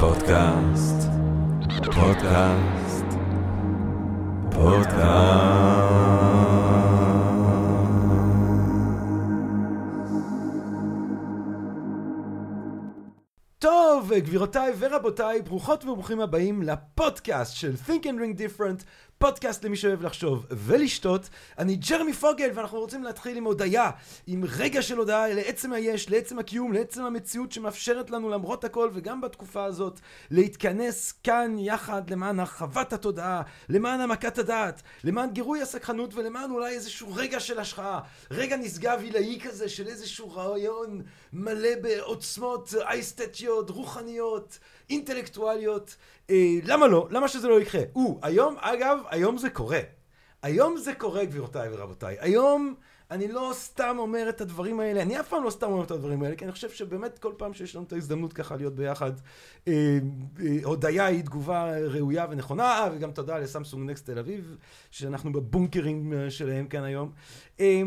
פודקאסט, פודקאסט, פודקאסט. טוב, גבירותיי ורבותיי, ברוכות וברוכים הבאים לפודקאסט של Think and Ring Different, פודקאסט למי שאוהב לחשוב ולשתות. אני ג'רמי פוגל, ואנחנו רוצים להתחיל עם הודיה, עם רגע של הודעה לעצם היש, לעצם הקיום, לעצם המציאות שמאפשרת לנו למרות הכל, וגם בתקופה הזאת, להתכנס כאן יחד למען הרחבת התודעה, למען העמקת הדעת, למען גירוי הסקחנות, ולמען אולי איזשהו רגע של השחאה, רגע נשגב עילאי כזה של איזשהו רעיון מלא בעוצמות אייסתטיות, רוחניות. אינטלקטואליות. אה, למה לא? למה שזה לא יקרה? או, היום, אגב, היום זה קורה. היום זה קורה, גבירותיי ורבותיי. היום אני לא סתם אומר את הדברים האלה, אני אף פעם לא סתם אומר את הדברים האלה, כי אני חושב שבאמת כל פעם שיש לנו את ההזדמנות ככה להיות ביחד, אה, אה, הודיה היא תגובה ראויה ונכונה, אה, וגם תודה לסמסונג נקסט תל אביב, שאנחנו בבונקרים אה, שלהם כאן היום. אה,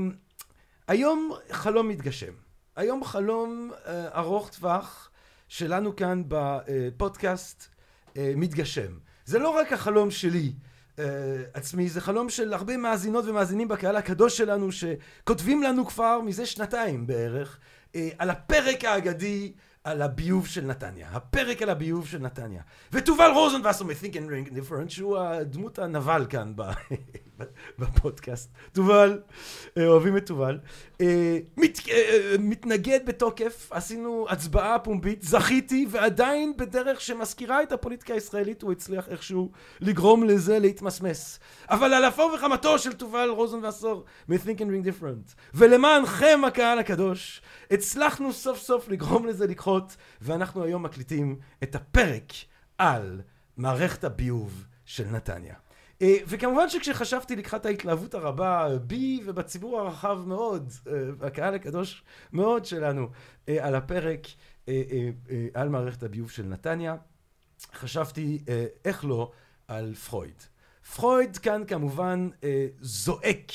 היום חלום מתגשם. היום חלום אה, ארוך טווח. שלנו כאן בפודקאסט אה, מתגשם. זה לא רק החלום שלי אה, עצמי, זה חלום של הרבה מאזינות ומאזינים בקהל הקדוש שלנו שכותבים לנו כבר מזה שנתיים בערך אה, על הפרק האגדי על הביוב של נתניה, הפרק על הביוב של נתניה. ותובל רוזנבסר מ-Think and Ring Different, שהוא הדמות הנבל כאן בפודקאסט. תובל, אה, אוהבים את תובל. אה, מת, אה, מתנגד בתוקף, עשינו הצבעה פומבית, זכיתי, ועדיין בדרך שמזכירה את הפוליטיקה הישראלית, הוא הצליח איכשהו לגרום לזה להתמסמס. אבל על אפו וחמתו של תובל רוזנבסר מ-Think and Ring Different, ולמענכם הקהל הקדוש, הצלחנו סוף סוף לגרום לזה לקחות, ואנחנו היום מקליטים את הפרק על מערכת הביוב של נתניה. אה, וכמובן שכשחשבתי לקחת ההתלהבות הרבה בי ובציבור הרחב מאוד, אה, הקהל הקדוש מאוד שלנו, אה, על הפרק על מערכת הביוב של נתניה, חשבתי איך לא על פרויד. פרויד כאן כמובן זועק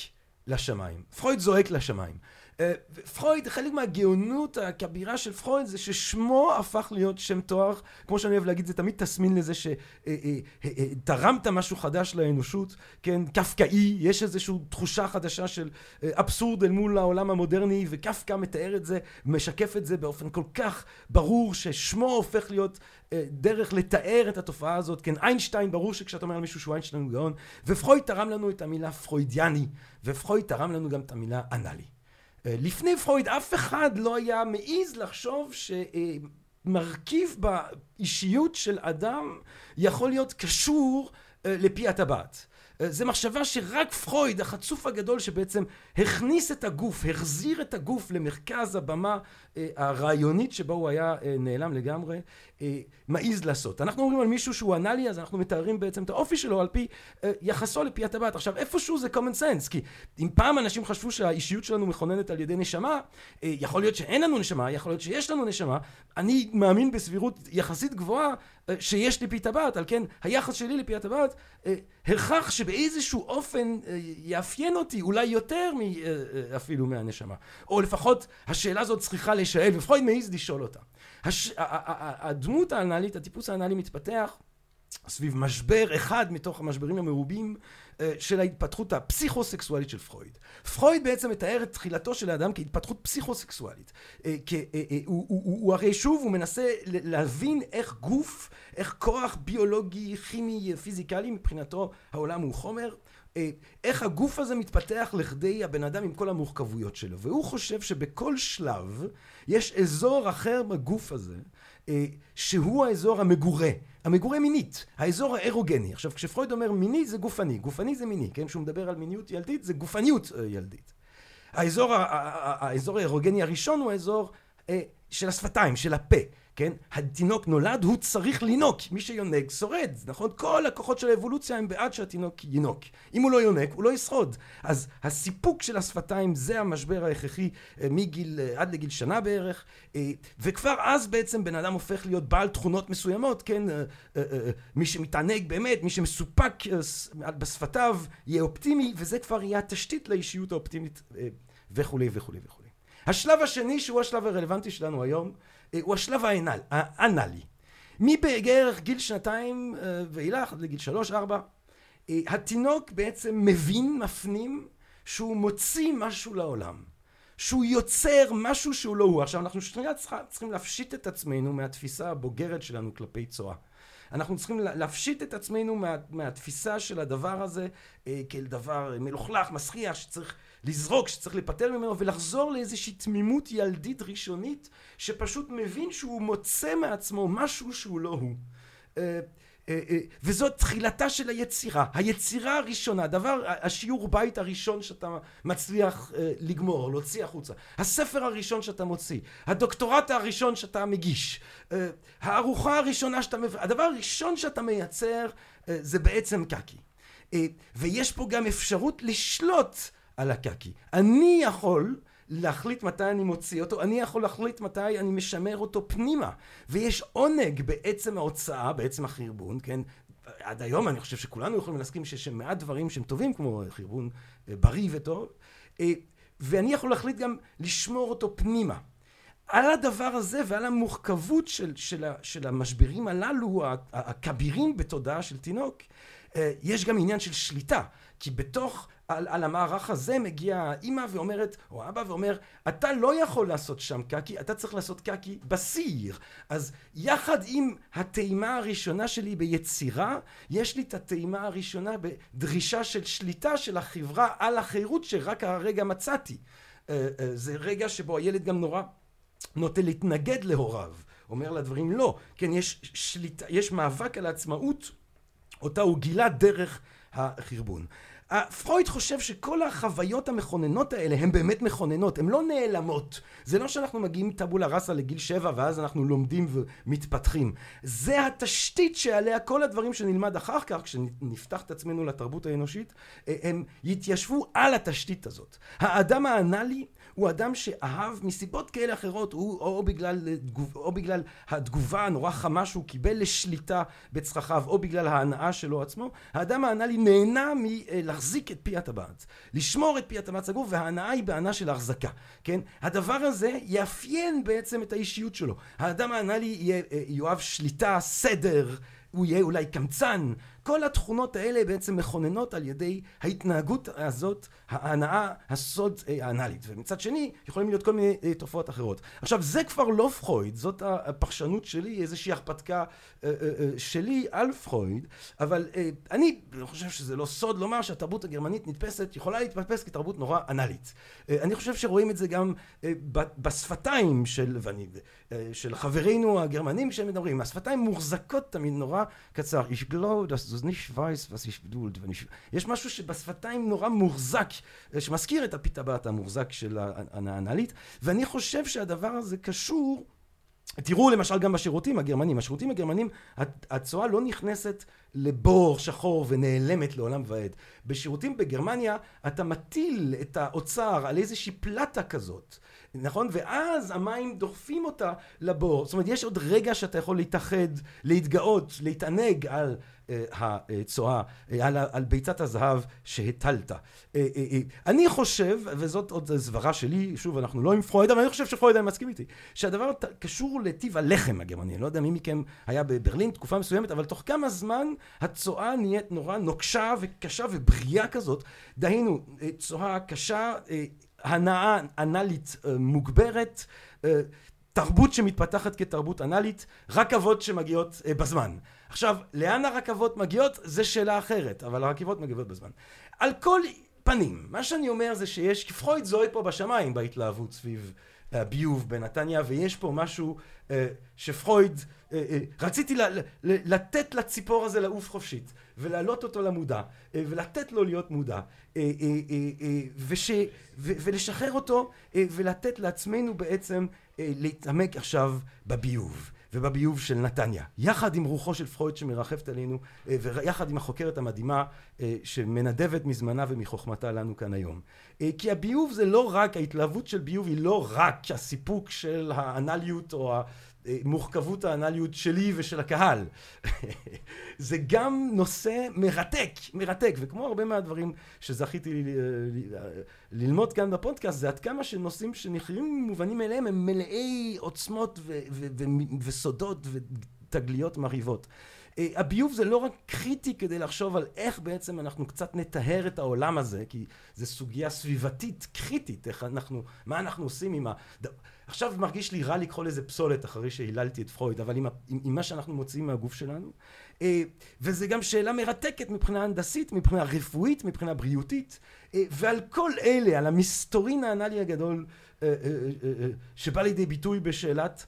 לשמיים. פרויד זועק לשמיים. אה, פרויד, חלק מהגאונות הכבירה של פרויד זה ששמו הפך להיות שם תואר, כמו שאני אוהב להגיד, זה תמיד תסמין לזה שתרמת אה, אה, משהו חדש לאנושות, כן, קפקאי, יש איזושהי תחושה חדשה של אבסורד אל מול העולם המודרני, וקפקא מתאר את זה, משקף את זה באופן כל כך ברור, ששמו הופך להיות דרך לתאר את התופעה הזאת, כן, איינשטיין, ברור שכשאתה אומר על מישהו שהוא איינשטיין הוא גאון, ופרויד תרם לנו את המילה פרוידיאני, ופרויד תרם לנו גם את המילה אנאלי. אה, לפני פרויד אף אחד לא היה מעז לחשוב שמרכיב באישיות של אדם יכול להיות קשור אה, לפי הטבעת. אה, זו מחשבה שרק פרויד, החצוף הגדול שבעצם הכניס את הגוף, החזיר את הגוף למרכז הבמה הרעיונית שבה הוא היה נעלם לגמרי, מעז לעשות. אנחנו אומרים על מישהו שהוא אנאלי, אז אנחנו מתארים בעצם את האופי שלו על פי יחסו לפי הטבעת. עכשיו, איפשהו זה common sense, כי אם פעם אנשים חשבו שהאישיות שלנו מכוננת על ידי נשמה, יכול להיות שאין לנו נשמה, יכול להיות שיש לנו נשמה. אני מאמין בסבירות יחסית גבוהה שיש לי פי טבעת, על כן היחס שלי לפי הטבעת הכרח שבאיזשהו אופן יאפיין אותי, אולי יותר אפילו מהנשמה. או לפחות השאלה הזאת צריכה להישאל, ופרויד מעז לשאול אותה. הש... הדמות האנאלית, הטיפוס האנאלי מתפתח סביב משבר אחד מתוך המשברים המרובים אה, של ההתפתחות הפסיכוסקסואלית של פרויד. פרויד בעצם מתאר את תחילתו של האדם כהתפתחות פסיכוסקסואלית. אה, אה, הוא, הוא, הוא, הוא הרי שוב, הוא מנסה להבין איך גוף, איך כוח ביולוגי, כימי, פיזיקלי, מבחינתו העולם הוא חומר. איך הגוף הזה מתפתח לכדי הבן אדם עם כל המורכבויות שלו. והוא חושב שבכל שלב יש אזור אחר בגוף הזה, שהוא האזור המגורה. המגורה מינית, האזור האירוגני. עכשיו, כשפרויד אומר מיני זה גופני, גופני זה מיני, כן? כשהוא מדבר על מיניות ילדית זה גופניות אה, ילדית. האזור, האזור האירוגני הראשון הוא האזור אה, של השפתיים, של הפה. כן? התינוק נולד, הוא צריך לינוק. מי שיונק שורד, נכון? כל הכוחות של האבולוציה הם בעד שהתינוק ינוק. אם הוא לא יונק, הוא לא ישרוד. אז הסיפוק של השפתיים זה המשבר ההכרחי אה, מגיל, אה, עד לגיל שנה בערך, אה, וכבר אז בעצם בן אדם הופך להיות בעל תכונות מסוימות, כן? מי שמתענג באמת, מי שמסופק בשפתיו, יהיה אופטימי, וזה כבר יהיה התשתית לאישיות האופטימית וכולי וכולי וכולי. השלב השני, שהוא השלב הרלוונטי שלנו היום, הוא השלב האנאלי. מבערך גיל שנתיים ואילך, עד לגיל שלוש, ארבע, התינוק בעצם מבין, מפנים, שהוא מוציא משהו לעולם. שהוא יוצר משהו שהוא לא הוא. עכשיו אנחנו שנייה צריכים להפשיט את עצמנו מהתפיסה הבוגרת שלנו כלפי צואה. אנחנו צריכים להפשיט את עצמנו מה, מהתפיסה של הדבר הזה אה, כאל דבר מלוכלך, מסריח, שצריך לזרוק, שצריך להיפטר ממנו, ולחזור לאיזושהי תמימות ילדית ראשונית, שפשוט מבין שהוא מוצא מעצמו משהו שהוא לא הוא. אה, וזאת תחילתה של היצירה. היצירה הראשונה, הדבר, השיעור בית הראשון שאתה מצליח אה, לגמור, להוציא החוצה. הספר הראשון שאתה מוציא. הדוקטורט הראשון שאתה מגיש. הארוחה הראשונה שאתה... הדבר הראשון שאתה מייצר זה בעצם קקי. ויש פה גם אפשרות לשלוט על הקקי. אני יכול להחליט מתי אני מוציא אותו, אני יכול להחליט מתי אני משמר אותו פנימה. ויש עונג בעצם ההוצאה, בעצם החרבון, כן? עד היום אני חושב שכולנו יכולים להסכים שיש מעט דברים שהם טובים, כמו חרבון אה, בריא וטוב, אה, ואני יכול להחליט גם לשמור אותו פנימה. על הדבר הזה ועל המורכבות של, של, של המשברים הללו, הכבירים בתודעה של תינוק, אה, יש גם עניין של שליטה. כי בתוך על, על המערך הזה מגיעה אימא ואומרת, או אבא ואומר, אתה לא יכול לעשות שם קקי, אתה צריך לעשות קקי בסיר. אז יחד עם הטעימה הראשונה שלי ביצירה, יש לי את הטעימה הראשונה בדרישה של שליטה של החברה על החירות שרק הרגע מצאתי. אה, אה, זה רגע שבו הילד גם נורא נוטה להתנגד להוריו. אומר לדברים לא. כן, יש שליטה, יש מאבק על העצמאות, אותה הוא גילה דרך החרבון. פרויד חושב שכל החוויות המכוננות האלה הן באמת מכוננות, הן לא נעלמות. זה לא שאנחנו מגיעים טבולה ראסה לגיל שבע ואז אנחנו לומדים ומתפתחים. זה התשתית שעליה כל הדברים שנלמד אחר כך, כשנפתח את עצמנו לתרבות האנושית, אה, הם יתיישבו על התשתית הזאת. האדם האנאלי הוא אדם שאהב מסיבות כאלה אחרות, הוא, או, או, בגלל, או בגלל התגובה הנורא חמה שהוא קיבל לשליטה בצרכיו, או בגלל ההנאה שלו עצמו, האדם האנאלי נהנה מלהחזיק את פי הטבעת, לשמור את פי הטבעת סגור, וההנאה היא בהנאה של החזקה, כן? הדבר הזה יאפיין בעצם את האישיות שלו. האדם האנאלי אה, יאהב שליטה, סדר, הוא יהיה אולי קמצן, כל התכונות האלה בעצם מכוננות על ידי ההתנהגות הזאת, ההנאה, הסוד אה, האנאלית. ומצד שני, יכולים להיות כל מיני אה, תופעות אחרות. עכשיו, זה כבר לא פרויד, זאת הפרשנות שלי, איזושהי הרפתקה אה, שלי על פרויד, אבל אני חושב שזה לא סוד לומר שהתרבות הגרמנית נתפסת, יכולה להתפס כתרבות נורא אנאלית. אני חושב שרואים את זה גם בשפתיים של, ואני, של חברינו הגרמנים כשהם מדברים. השפתיים מוחזקות תמיד נורא קצר. Ich glaube, nicht weißt, was ich will. יש משהו שבשפתיים נורא מוחזק, שמזכיר את הפית הטבעת המוחזק של האנאלית, ואני חושב שהדבר הזה קשור תראו למשל גם בשירותים הגרמנים, השירותים הגרמנים, הצואה לא נכנסת לבור שחור ונעלמת לעולם ועד. בשירותים בגרמניה אתה מטיל את האוצר על איזושהי פלטה כזאת, נכון? ואז המים דוחפים אותה לבור. זאת אומרת, יש עוד רגע שאתה יכול להתאחד, להתגאות, להתענג על הצואה, על, על ביצת הזהב שהטלת. אני חושב, וזאת עוד סברה שלי, שוב, אנחנו לא עם פרויד, אבל אני חושב שפרויד היה מסכים איתי, שהדבר קשור לטיב הלחם הגרמני. אני לא יודע מי מכם היה בברלין תקופה מסוימת, אבל תוך כמה זמן הצואה נהיית נורא נוקשה וקשה ובריאה כזאת. דהיינו, צואה קשה, הנאה אנאלית מוגברת, תרבות שמתפתחת כתרבות אנאלית, רכבות שמגיעות בזמן. עכשיו, לאן הרכבות מגיעות? זה שאלה אחרת, אבל הרכבות מגיעות בזמן. על כל פנים, מה שאני אומר זה שיש, פרויד זועק פה בשמיים בהתלהבות סביב הביוב בנתניה, ויש פה משהו אה, שפרויד, אה, אה, רציתי ל, ל, לתת לציפור הזה לעוף חופשית, ולהעלות אותו למודע, אה, ולתת לו להיות מודע, אה, אה, אה, אה, וש, ו, ולשחרר אותו, אה, ולתת לעצמנו בעצם אה, להתעמק עכשיו בביוב. ובביוב של נתניה. יחד עם רוחו של פרויד שמרחפת עלינו, אה, ויחד עם החוקרת המדהימה אה, שמנדבת מזמנה ומחוכמתה לנו כאן היום. אה, כי הביוב זה לא רק, ההתלהבות של ביוב היא לא רק הסיפוק של האנליות או מורכבות האנליות שלי ושל הקהל. זה גם נושא מרתק, מרתק, וכמו הרבה מהדברים שזכיתי ללמוד כאן בפודקאסט, זה עד כמה שנושאים שנכונים מובנים מאליהם הם מלאי עוצמות וסודות תגליות מרהיבות. אה, הביוב זה לא רק קריטי כדי לחשוב על איך בעצם אנחנו קצת נטהר את העולם הזה, כי זו סוגיה סביבתית קריטית, איך אנחנו, מה אנחנו עושים עם ה... עכשיו מרגיש לי רע לקרוא לזה פסולת אחרי שהיללתי את פרויד, אבל עם, עם, עם מה שאנחנו מוציאים מהגוף שלנו. אה, וזה גם שאלה מרתקת מבחינה הנדסית, מבחינה רפואית, מבחינה בריאותית, אה, ועל כל אלה, על המסתורין האנאלי הגדול שבא לידי ביטוי בשאלת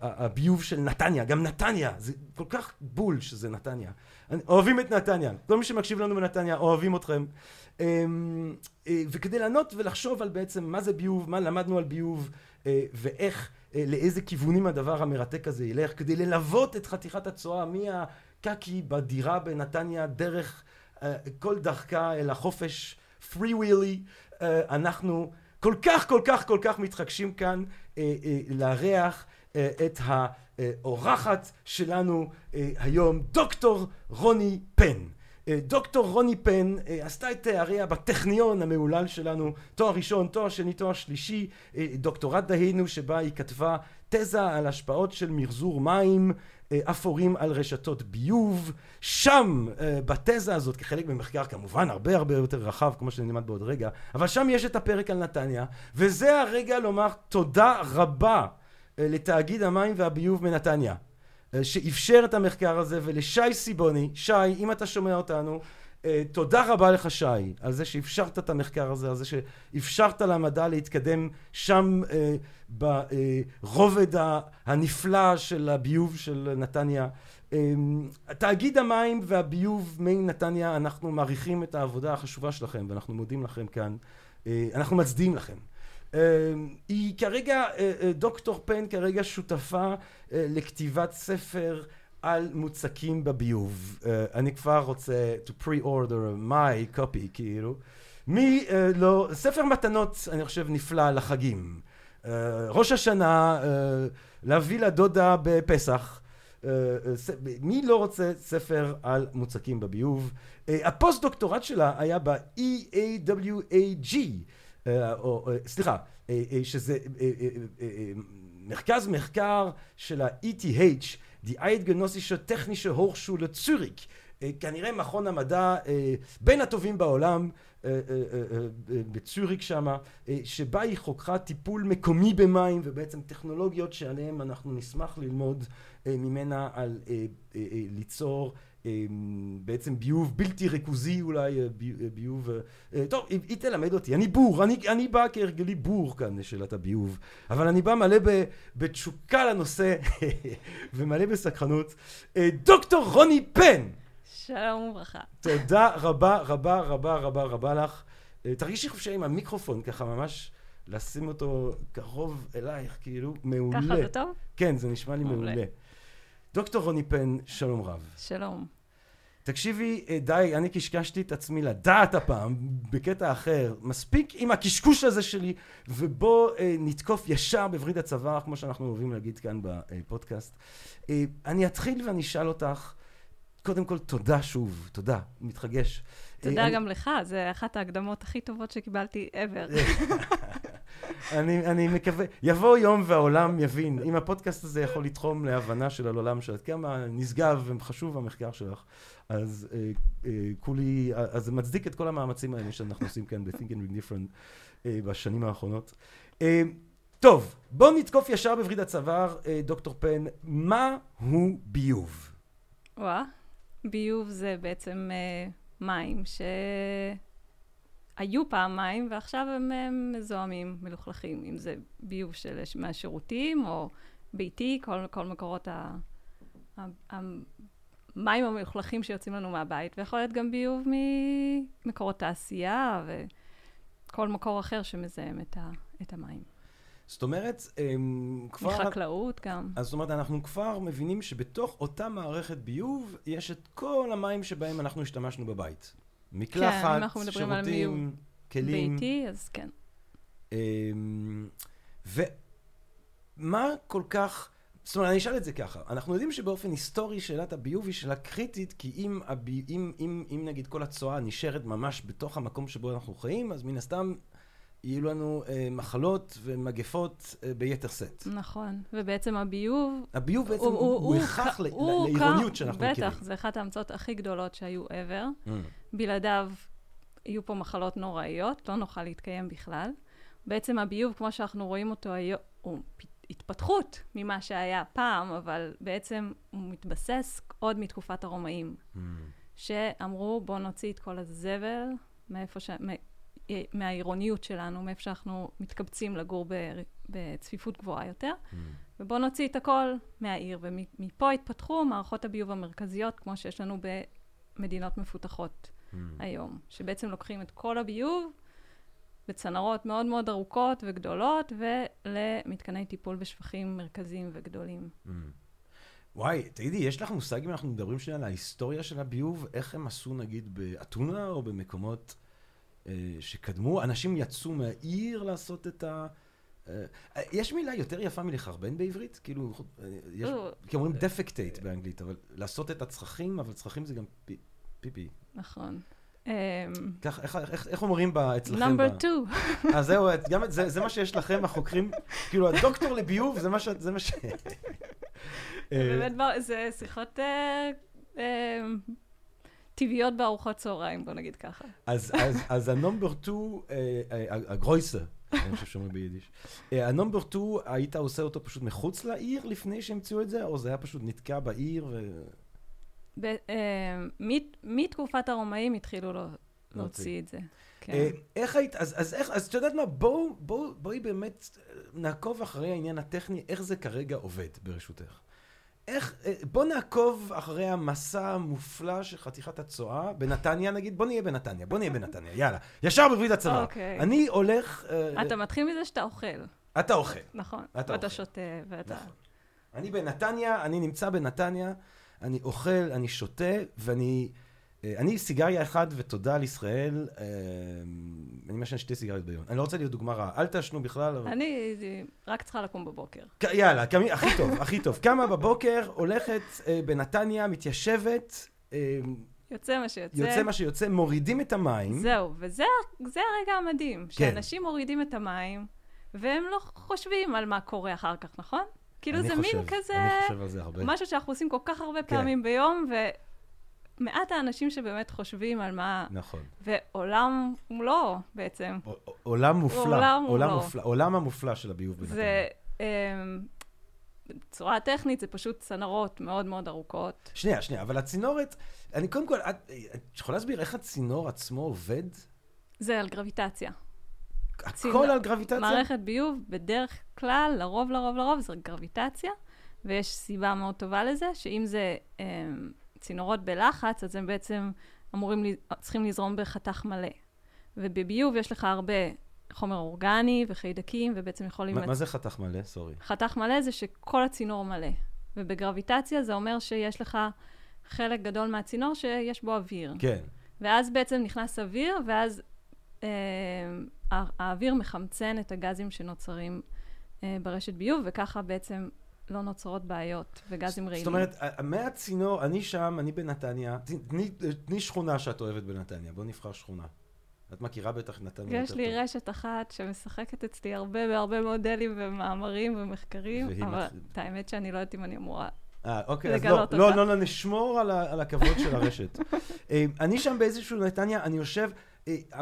הביוב של נתניה, גם נתניה, זה כל כך בול שזה נתניה. אוהבים את נתניה, כל מי שמקשיב לנו בנתניה, אוהבים אתכם. אמ, אה, וכדי לענות ולחשוב על בעצם מה זה ביוב, מה למדנו על ביוב, אה, ואיך, אה, לאיזה כיוונים הדבר המרתק הזה ילך, כדי ללוות את חתיכת הצואה מהקקי בדירה בנתניה, דרך כל דרכה אל החופש, free wheely, אנחנו כל כך כל כך כל כך מתחגשים כאן לארח את האורחת שלנו היום, דוקטור רוני פן. אה, דוקטור רוני פן אה, עשתה את תאריה בטכניון המהולל שלנו, תואר ראשון, תואר שני, תואר שלישי, אה, דוקטורט דהינו שבה היא כתבה תזה על השפעות של מחזור מים אפורים על רשתות ביוב. שם, בתזה הזאת, כחלק ממחקר כמובן הרבה הרבה יותר רחב, כמו שנלמד בעוד רגע, אבל שם יש את הפרק על נתניה, וזה הרגע לומר תודה רבה לתאגיד המים והביוב מנתניה. שאפשר את המחקר הזה, ולשי סיבוני, שי, אם אתה שומע אותנו, אה, תודה רבה לך שי, על זה שאפשרת את המחקר הזה, על זה שאפשרת למדע להתקדם שם אה, ברובד הנפלא של הביוב של נתניה. אה, תאגיד המים והביוב מי נתניה, אנחנו מעריכים את העבודה החשובה שלכם ואנחנו מודים לכם כאן, אנחנו מצדיעים לכם. היא כרגע, דוקטור פן כרגע שותפה לכתיבת ספר על מוצקים בביוב. אני כבר רוצה to pre-order my copy, כאילו. מי לא, ספר מתנות, אני חושב, נפלא לחגים. ראש השנה, להביא לדודה בפסח. מי לא רוצה ספר על מוצקים בביוב? הפוסט דוקטורט שלה היה ב-EAWAG. אה, או, אה, סליחה, אה, שזה מרכז מחקר של ה-ETH, Die Eidgenössische Technische Hochschule Zürich, כנראה מכון המדע בין הטובים בעולם בצוריק שמה, שבה היא חוקרה טיפול מקומי במים ובעצם טכנולוגיות שעליהן אנחנו נשמח ללמוד ממנה על ליצור אמ, בעצם ביוב בלתי ריכוזי אולי, אה, אה, ביוב... אה, טוב, היא תלמד אותי, אני בור, אני, אני בא כהרגלי בור כאן לשאלת הביוב, אבל אני בא מלא בתשוקה לנושא ומלא בסקרנות. דוקטור רוני פן! שלום וברכה. תודה רבה רבה רבה רבה רבה לך. תרגישי חופשי עם המיקרופון, ככה ממש לשים אותו קרוב אלייך, כאילו, מעולה. ככה זה טוב? כן, זה נשמע לי מעולה. מעולה. דוקטור רוני פן, שלום רב. שלום. תקשיבי, אה, די, אני קשקשתי את עצמי לדעת הפעם, בקטע אחר. מספיק עם הקשקוש הזה שלי, ובוא אה, נתקוף ישר בברית הצוואר, כמו שאנחנו אוהבים להגיד כאן בפודקאסט. אה, אני אתחיל ואני אשאל אותך, קודם כל, תודה שוב, תודה, מתרגש. תודה אה, גם אני... לך, זה אחת ההקדמות הכי טובות שקיבלתי ever. אני, אני מקווה, יבוא יום והעולם יבין, אם הפודקאסט הזה יכול לתחום להבנה של העולם שלך, כמה נשגב וחשוב המחקר שלך, אז אה, אה, כולי, אז זה מצדיק את כל המאמצים האלה שאנחנו עושים כאן ב-Think and Read Different אה, בשנים האחרונות. אה, טוב, בואו נתקוף ישר בברית הצוואר, אה, דוקטור פן, מה הוא ביוב? וואה, ביוב זה בעצם... אה... מים שהיו פעם מים ועכשיו הם, הם מזוהמים, מלוכלכים, אם זה ביוב של, מהשירותים או ביתי, כל, כל מקורות ה, ה, המים המלוכלכים שיוצאים לנו מהבית, ויכול להיות גם ביוב ממקורות תעשייה וכל מקור אחר שמזהם את, ה, את המים. זאת אומרת, הם, כבר... מחקלאות גם. אז זאת אומרת, אנחנו כבר מבינים שבתוך אותה מערכת ביוב, יש את כל המים שבהם אנחנו השתמשנו בבית. מקלחת, כן, שירותים, כלים. ביתי, אז כן. אמ, ומה כל כך... זאת אומרת, אני אשאל את זה ככה, אנחנו יודעים שבאופן היסטורי שאלת הביוב היא שאלה קריטית, כי אם, הבי, אם, אם, אם נגיד כל הצואה נשארת ממש בתוך המקום שבו אנחנו חיים, אז מן הסתם יהיו לנו אה, מחלות ומגפות אה, ביתר שאת. נכון, ובעצם הביוב... הביוב בעצם הוא, הוא, הוא הכרח לעירוניות שאנחנו בטח, מכירים. בטח, זה אחת ההמצאות הכי גדולות שהיו ever. Mm. בלעדיו יהיו פה מחלות נוראיות, לא נוכל להתקיים בכלל. בעצם הביוב, כמו שאנחנו רואים אותו היום, הוא התפתחות ממה שהיה פעם, אבל בעצם הוא מתבסס עוד מתקופת הרומאים, Mm. שאמרו בואו נוציא את כל הזבל מאיפה ש... מ- מהעירוניות שלנו, מאיפה שאנחנו מתקבצים לגור ב... בצפיפות גבוהה יותר, Mm. ובואו נוציא את הכל מהעיר. ומפה התפתחו מערכות הביוב המרכזיות, כמו שיש לנו במדינות מפותחות Mm. היום, שבעצם לוקחים את כל הביוב בצנרות מאוד מאוד ארוכות וגדולות, ולמתקני טיפול בשפכים מרכזיים וגדולים. Mm. וואי, תגידי, יש לך מושג אם אנחנו מדברים שנייה על ההיסטוריה של הביוב? איך הם עשו נגיד באתונה או במקומות אה, שקדמו? אנשים יצאו מהעיר לעשות את ה... אה, יש מילה יותר יפה מלחרבן בעברית? כאילו, אה, יש... כי אומרים דפקטייט באנגלית, אבל לעשות את הצרכים, אבל צרכים זה גם פי- פיפי. נכון. כך, איך, איך, איך אומרים ב- אצלכם? נאמבר ב- 2. אז זהו, גם את זה, זה מה שיש לכם, החוקרים, כאילו, הדוקטור לביוב, זה מה ש... זה מה ש... אה, באמת, בא- זה שיחות אה, אה, טבעיות בארוחות צהריים, בוא נגיד ככה. אז, אז, אז הנומבר 2, הגרויסר, אני חושב שאומרים ביידיש. הנומבר 2, היית עושה אותו פשוט מחוץ לעיר לפני שהמציאו את זה, או זה היה פשוט נתקע בעיר ו... ב- אה, מתקופת הרומאים התחילו לו- להוציא את זה. כן. אה, איך היית, אז, אז איך, אז את יודעת מה, בואו, בואו, בואי באמת אה, נעקוב אחרי העניין הטכני, איך זה כרגע עובד ברשותך. איך, אה, בוא נעקוב אחרי המסע המופלא של חתיכת הצואה, בנתניה נגיד, בוא נהיה בנתניה, בוא נהיה בנתניה, יאללה, ישר בברית הצבא. אוקיי. אני הולך, אה, אתה מתחיל מזה שאתה אוכל, אתה אוכל. נכון. אתה ואתה אוכל. שותה, ואתה... נכון. אני בנתניה, אני נמצא בנתניה, אני אוכל, אני שותה, ואני... אה, אני סיגריה אחת ותודה על ישראל, אה, אני מעשן שתי סיגריות ביום. אני לא רוצה להיות דוגמה רעה, אל תעשנו בכלל, אבל... אני רק צריכה לקום בבוקר. יאללה, קמי, הכי טוב, הכי טוב. קמה בבוקר, הולכת אה, בנתניה, מתיישבת, יוצא מה שיוצא. יוצא מה שיוצא, מורידים את המים. זהו, וזה זה הרגע המדהים, כן. שאנשים מורידים את המים, והם לא חושבים על מה קורה אחר כך, נכון? כאילו זה חושב, מין כזה, אני חושב על זה הרבה. משהו שאנחנו עושים כל כך הרבה כן. פעמים ביום, ומעט האנשים שבאמת חושבים על מה... נכון. ועולם ומלואו בעצם. ע- עולם מופלא, עולם עולם ומלואו. מופלא, עולם המופלא של הביוב בנתניה. זה... אמ, בצורה טכנית זה פשוט צנרות מאוד מאוד ארוכות. שנייה, שנייה, אבל הצינורת, אני קודם כל, את, את יכולה להסביר איך הצינור עצמו עובד? זה על גרביטציה. הכל על גרביטציה? מערכת ביוב, בדרך כלל, לרוב, לרוב, לרוב, זה גרביטציה, ויש סיבה מאוד טובה לזה, שאם זה אמ, צינורות בלחץ, אז הם בעצם אמורים, צריכים לזרום בחתך מלא. ובביוב יש לך הרבה חומר אורגני וחיידקים, ובעצם יכולים... מה, מה זה חתך מלא? סורי. חתך מלא זה שכל הצינור מלא. ובגרביטציה זה אומר שיש לך חלק גדול מהצינור שיש בו אוויר. כן. ואז בעצם נכנס אוויר, ואז אה, האוויר מחמצן את הגזים שנוצרים אה, ברשת ביוב, וככה בעצם לא נוצרות בעיות וגזים רעילים. זאת אומרת, מהצינור, אני שם, אני בנתניה, תני, תני שכונה שאת אוהבת בנתניה, בוא נבחר שכונה. את מכירה בטח נתניה יש לי טוב. רשת אחת שמשחקת אצלי הרבה בהרבה מודלים ומאמרים ומחקרים, אבל את האמת שאני לא יודעת אם אני אמורה... אה, אוקיי, אז לא, לא. לא, לא, נשמור על, ה, על הכבוד של הרשת. אה, אני שם באיזשהו נתניה, אני יושב, אה,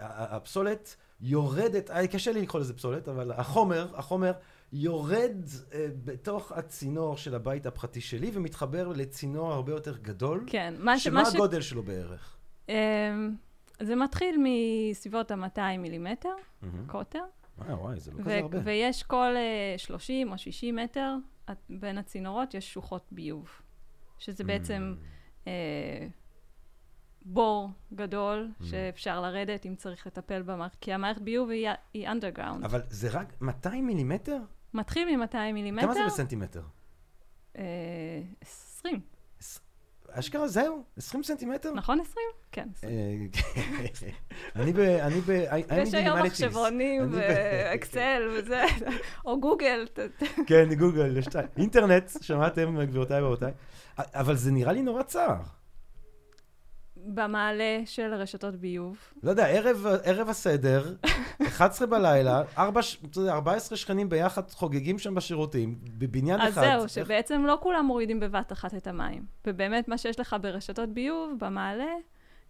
אה, הפסולת יורדת, אה, קשה לי לקרוא לזה פסולת, אבל החומר, החומר יורד אה, בתוך הצינור של הבית הפרטי שלי ומתחבר לצינור הרבה יותר גדול. כן, מה ש... שמה מה ש... הגודל שלו בערך? אמ, זה מתחיל מסביבות ה-200 מילימטר, מהמם. קוטר, אה, וואי, זה לא כזה הרבה. ויש כל אה, 30 או 60 מטר בין הצינורות יש שוחות ביוב, שזה בעצם Mm. אה, בור גדול Mm. שאפשר לרדת אם צריך לטפל במערכת, כי המערכת ביוב היא, היא underground. אבל זה רק 200 מילימטר? מתחיל מ-200 מילימטר, כמה זה בסנטימטר? אה, 20, אשכרה זהו? 20 סנטימטר? נכון 20? כן. 20. אה, אני ב... אני ב... יש היום. מחשבונים ואקסל וזה, או גוגל, כן, גוגל, יש שתיים. אינטרנט, שמעתם, גבירותיי ורבותיי? אבל זה נראה לי נורא צר. במעלה של רשתות ביוב. לא יודע, ערב, ערב הסדר, 11 בלילה, 4, אתה יודע, 14 שכנים ביחד חוגגים שם בשירותים, בבניין אז אחד. זהו, איך- שבעצם לא כולם מורידים בבת אחת את המים. ובאמת, מה שיש לך ברשתות ביוב, במעלה,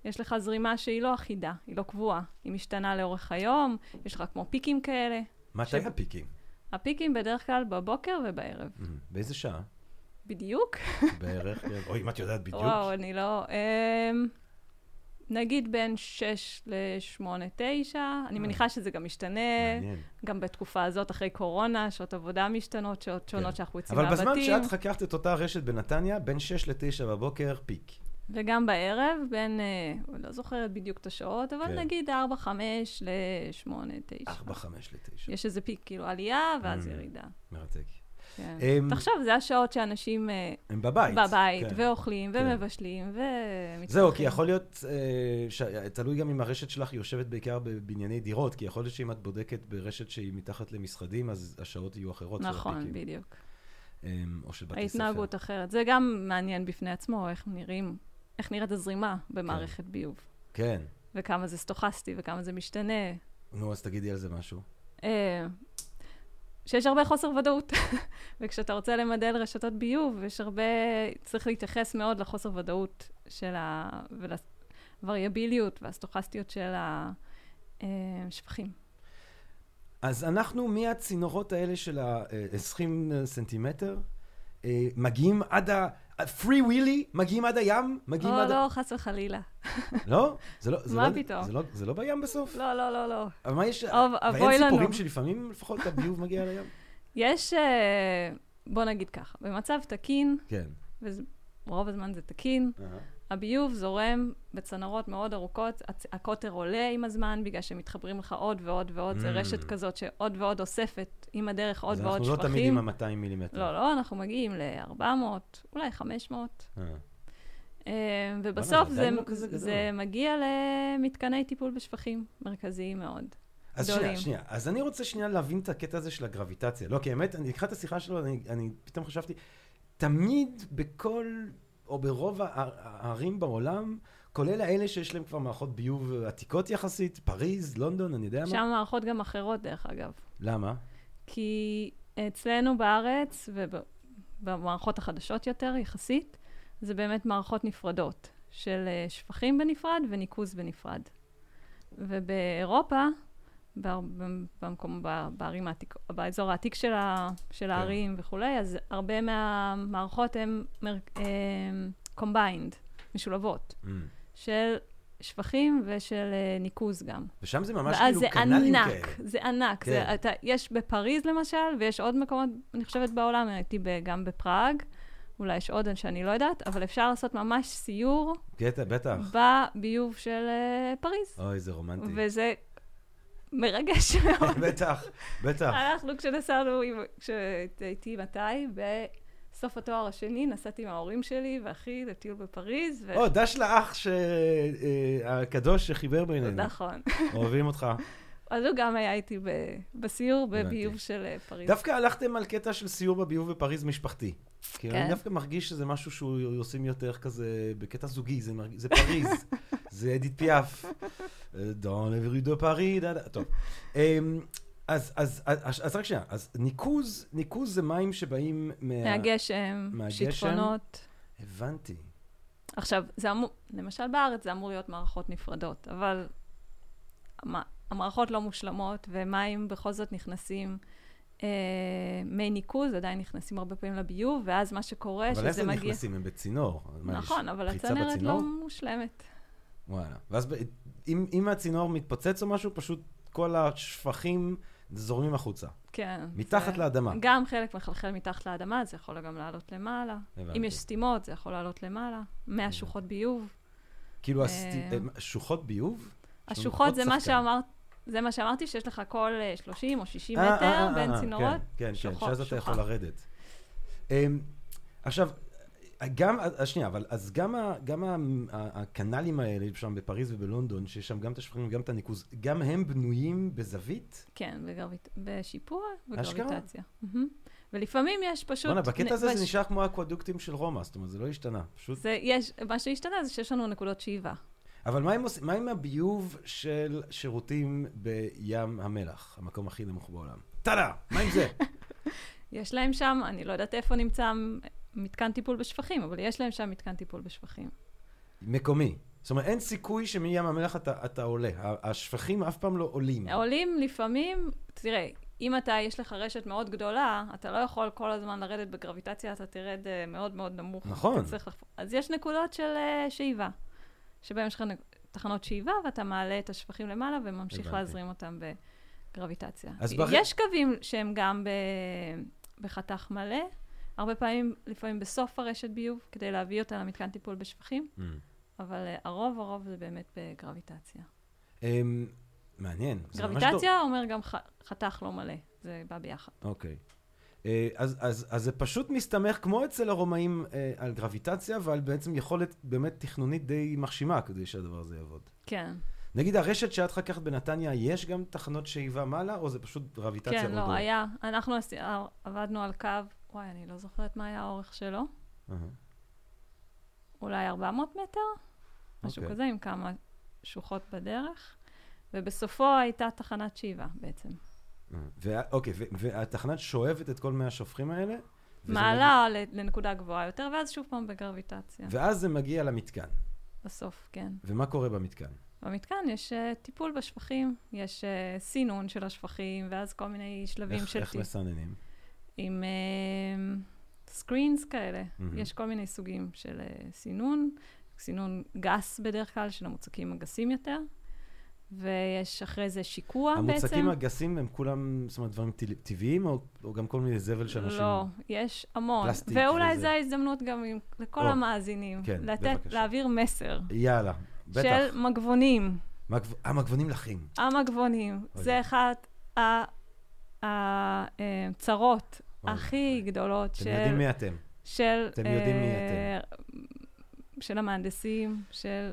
יש לך זרימה שהיא לא אחידה, היא לא קבועה. היא משתנה לאורך היום, יש לך כמו פיקים כאלה. מתי ש- הפיקים? הפיקים בדרך כלל בבוקר ובערב. Mm, באיזה שעה? בדיוק? בערך, כן. אוי, אם את יודעת בדיוק. וואו, אני לא... נגיד בין 6 ל-8, 9, אני מניחה שזה גם משתנה, מעניין. גם בתקופה הזאת, אחרי קורונה, שעות עבודה משתנות, שעות שונות כן. שאנחנו יוצאים אבל מהבתים. בזמן שאת חקרת את אותה רשת בנתניה, בין 6 ל-9 בבוקר, פיק. וגם בערב, בין, אה, לא זוכרת בדיוק את השעות, אבל כן. נגיד 4, 5 ל-8, 9. 4, 5 ל-9. יש איזה פיק, כאילו עלייה, ואז Mm. ירידה. מרתק. כן. אמ, תחשוב, זה השעות שאנשים אה, הם בבית. בבית, כן. ואוכלים, כן. ומבשלים, ומתפתחים. זהו, כי יכול להיות, אה, ש... תלוי גם אם הרשת שלך יושבת בעיקר בבנייני דירות, כי יכול להיות שאם את בודקת ברשת שהיא מתחת למשרדים, אז השעות יהיו אחרות נכון. בדיוק. אה, או של בתי ספר. ההתנהגות אחרת. זה גם מעניין בפני עצמו, איך נראים, איך נראית הזרימה במערכת ביוב. כן. וכמה זה סטוכסטי, וכמה זה משתנה. נו, אז תגידי על זה משהו. אה, שיש הרבה חוסר ודאות. וכשאתה רוצה למדל רשתות ביוב, יש הרבה, צריך להתייחס מאוד לחוסר ודאות של ה... ולווריאביליות והסטוכסטיות של השפכים. אז אנחנו מהצינורות האלה של ה-20 סנטימטר, אה, מגיעים עד ה... פרי ווילי, מגיעים עד הים? מגיעים עד ה... לא, חס וחלילה. לא? זה לא... מה לא- פתאום? זה לא- זה לא בים בסוף? לא, לא, לא, לא. אבל מה יש... אבוי ואין לנו. סיפורים שלפעמים לפחות הביוב מגיע לים? יש, אה, בוא נגיד ככה, במצב תקין, כן. ורוב הזמן זה תקין. הביוב זורם בצנרות מאוד ארוכות, הצ- הקוטר עולה עם הזמן, בגלל שמתחברים לך עוד ועוד ועוד, זה Mm. רשת כזאת שעוד ועוד אוספת עם הדרך עוד אז ועוד אנחנו לא תמיד שפכים. עם ה-200 מילימטר. לא, לא, אנחנו מגיעים ל-400, אולי 500. אה. אה, ובסוף זה לא. זה מגיע למתקני טיפול בשפכים מרכזיים מאוד. אז גדולים. שנייה, שנייה. אז אני רוצה שנייה להבין את הקטע הזה של הגרביטציה. לא, כי האמת, אני לקראת השיחה שלו, אני, אני פתאום חשבתי, תמיד בכל, או ברוב הערים בעולם, כולל האלה שיש להם כבר מערכות ביוב עתיקות יחסית, פריז, לונדון, אני יודע מה. שם מערכות גם אחרות, דרך אגב. למה? כי אצלנו בארץ, ובמערכות החדשות יותר יחסית, זה באמת מערכות נפרדות, של אה, שפכים בנפרד וניקוז בנפרד. ובאירופה, במקום, בערים העתיק, באזור העתיק של, ה, של הערים וכולי, אז הרבה מהמערכות הן combined, משולבות, Mm. של שפכים ושל אה, ניקוז גם. ושם זה ממש ואז כאילו זה קנלים ענק, כאלה. זה ענק. כן. זה, אתה, יש בפריז למשל, ויש עוד מקומות, אני חושבת בעולם, הייתי גם בפראג, אולי יש עוד שאני לא יודעת, אבל אפשר לעשות ממש סיור קטע, בטח. בביוב של uh, פריז. אוי, זה רומנטי. וזה מרגש מאוד. בטח, בטח. אנחנו כשנסענו, כשהייתי מתי, בסוף התואר השני, נסעתי עם ההורים שלי ואחי לטיול בפריז. או, דש לאח שהקדוש שחיבר בינינו. נכון. אוהבים אותך. אז הוא גם היה איתי ב- בסיור. בביוב של אה, פריז. דווקא הלכתם על קטע של סיור בביוב בפריז משפחתי. כי כן. אני דווקא מרגיש שזה משהו שהוא עושים יותר כזה בקטע זוגי, זה, מרג... זה פריז, זה אדית פיאף. דון לבירי דו דה. טוב. אמ, אז, אז, אז, אז רק שנייה, אז ניקוז, ניקוז זה מים שבאים מה... מהגשם, מהגשם? שיטפונות. הבנתי. עכשיו, זה אמור, למשל בארץ זה אמור להיות מערכות נפרדות, אבל המ- המערכות לא מושלמות, ומים בכל זאת נכנסים, אה, מי ניקוז עדיין נכנסים הרבה פעמים לביוב, ואז מה שקורה, אבל שזה מגיע... נכנסים? הם בצינור. נכון, אבל הצנרת בצינור? לא מושלמת. וואלה. ואז ב... אם, אם הצינור מתפוצץ או משהו, פשוט כל השפכים זורמים החוצה. כן. מתחת זה- לאדמה. גם חלק מחלחל מתחת לאדמה, זה יכול גם לעלות למעלה. הבנתי. אם יש סתימות, זה יכול לעלות למעלה. מהשוחות ביוב. כאילו, אה, הסט... שוחות ביוב? השוחות זה מה. שאמרת, זה מה שאמרתי, שיש לך כל אה, 30 או 60 אה, מטר אה, אה, בין אה, צינורות. כן, כן, כן, שאז אתה. יכול לרדת. אמ, עכשיו, גם, שנייה, אבל אז גם, ה, גם ה, ה, הקנלים האלה שם בפריז ובלונדון, שיש שם גם את השפכים וגם את הניקוז, גם הם בנויים בזווית? כן, בגרביט... בשיפוע? וגרביטציה. ולפעמים יש פשוט... בוא'נה, בקטע הזה בש- זה נשאר כמו האקוודוקטים של רומא, זאת אומרת, זה לא השתנה. פשוט... זה, יש, מה שהשתנה זה שיש לנו נקודות שאיבה. אבל מה עם, מה עם הביוב של שירותים בים המלח, המקום הכי נמוך בעולם? טאדה! מה עם זה? יש להם שם, אני לא יודעת איפה נמצא מתקן טיפול בשפכים, אבל יש להם שם מתקן טיפול בשפכים. מקומי. זאת אומרת, אין סיכוי שמים המלח אתה, אתה עולה. השפכים אף פעם לא עולים. עולים לפעמים, תראה, אם אתה, יש לך רשת מאוד גדולה, אתה לא יכול כל הזמן לרדת בגרביטציה, אתה תרד uh, מאוד מאוד נמוך. נכון. אז יש נקודות של uh, שאיבה, שבהן יש לך תחנות שאיבה, ואתה מעלה את השפכים למעלה וממשיך הבנתי. להזרים אותם בגרביטציה. בח- יש קווים שהם גם ב... בחתך מלא, הרבה פעמים, לפעמים בסוף הרשת ביוב, כדי להביא אותה למתקן טיפול בשפכים, Mm. אבל uh, הרוב, הרוב זה באמת בגרביטציה. אמ, מעניין. גרביטציה אומר גם ח... חתך לא מלא, זה בא ביחד. אוקיי. אה, אז, אז, אז זה פשוט מסתמך, כמו אצל הרומאים, אה, על גרביטציה ועל בעצם יכולת באמת תכנונית די מרשימה כדי שהדבר הזה יעבוד. כן. נגיד, הרשת שאת חככת בנתניה, יש גם תחנות שאיבה מעלה, או זה פשוט גרביטציה כן, לא, רודו? היה. אנחנו עשי... עבדנו על קו, וואי, אני לא זוכרת מה היה האורך שלו. אהה. אולי 400 מטר? משהו אוקיי. כזה, עם כמה שוחות בדרך. ובסופו הייתה תחנת שאיבה בעצם. אה, אוקיי, ו- והתחנת שואבת את כל מי השופכים האלה? מעלה לנקודה גבוהה יותר, ואז שוב פעם בגרביטציה. ואז זה מגיע למתקן. בסוף, כן. ומה קורה במתקן? במתקן יש uh, טיפול בשפכים, יש uh, סינון של השפכים, ואז כל מיני שלבים איך, של... איך טיפ- מסננים? עם סקרינס כאלה. מהמם. יש כל מיני סוגים של uh, סינון, סינון גס בדרך כלל, של המוצקים הגסים יותר, ויש אחרי זה שיקוע בעצם. המוצקים הגסים הם כולם, זאת אומרת, דברים טבעיים, או, או גם כל מיני זבל שאנשים... לא, יש המון. פלסטיק ואולי. זו ההזדמנות גם עם, לכל או, המאזינים, כן, לתת, בבקשה. להעביר מסר יאללה, בטח. של מגבונים. מגב... המגבונים לחים. המגבונים, אוי. זה אחת הצרות הכי אוי. גדולות אתם של... יודעים מי אתם. של... אתם יודעים מי אה, של המהנדסים, של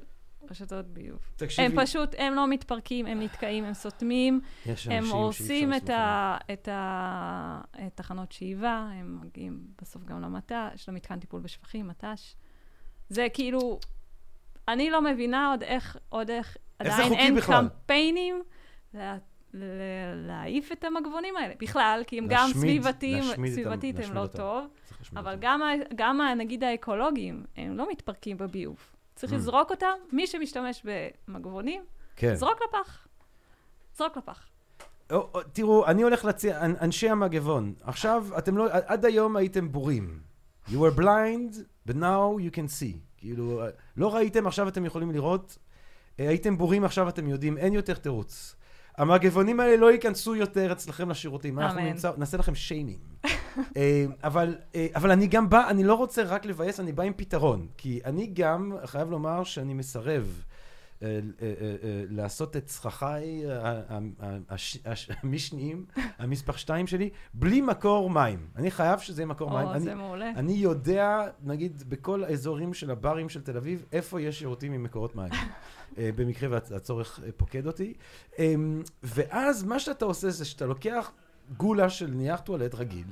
רשתות ביוב. תקשיבי, הם פשוט, הם לא מתפרקים, הם נתקעים, הם סותמים, יש הם הורסים את, ה, את, ה, את תחנות שאיבה, הם מגיעים בסוף גם למט"ש, למתקן טיפול בשפכים, מט"ש. זה כאילו, אני לא מבינה עוד איך, עוד איך, איך עדיין אין בכלל? קמפיינים לה, להעיף את המגבונים האלה. בכלל, כי הם גם סביבתיים, סביבתית הם לא אותם. טוב, אבל. גם, גם נגיד האקולוגיים, הם לא מתפרקים בביוב. צריך Mm. לזרוק אותם, מי שמשתמש במגבונים, כן. זרוק לפח. זרוק לפח. או, או, תראו, אני הולך להציע, אנ- אנשי המגבון, עכשיו, אתם לא, עד היום הייתם בורים. You were blind, but now you can see. כאילו, לא ראיתם, עכשיו אתם יכולים לראות. אה, הייתם בורים, עכשיו אתם יודעים, אין יותר תירוץ. המגבונים האלה לא ייכנסו יותר אצלכם לשירותים. אנחנו אמן. נמצא, נעשה לכם שיימינג. אה, אבל, אה, אבל אני גם בא, אני לא רוצה רק לבאס, אני בא עם פתרון. כי אני גם חייב לומר שאני מסרב לעשות את צרכיי אה, ה- ה- הש- הש- המשניים, המספר שתיים שלי, בלי מקור מים. אני חייב שזה יהיה מקור מים. או, זה מעולה. אני יודע, נגיד, בכל האזורים של הברים של תל אביב, איפה יש שירותים עם מקורות מים. אה, במקרה והצורך אה, פוקד אותי. אמ, ואז מה שאתה עושה זה שאתה לוקח גולה של נייר טואלט רגיל,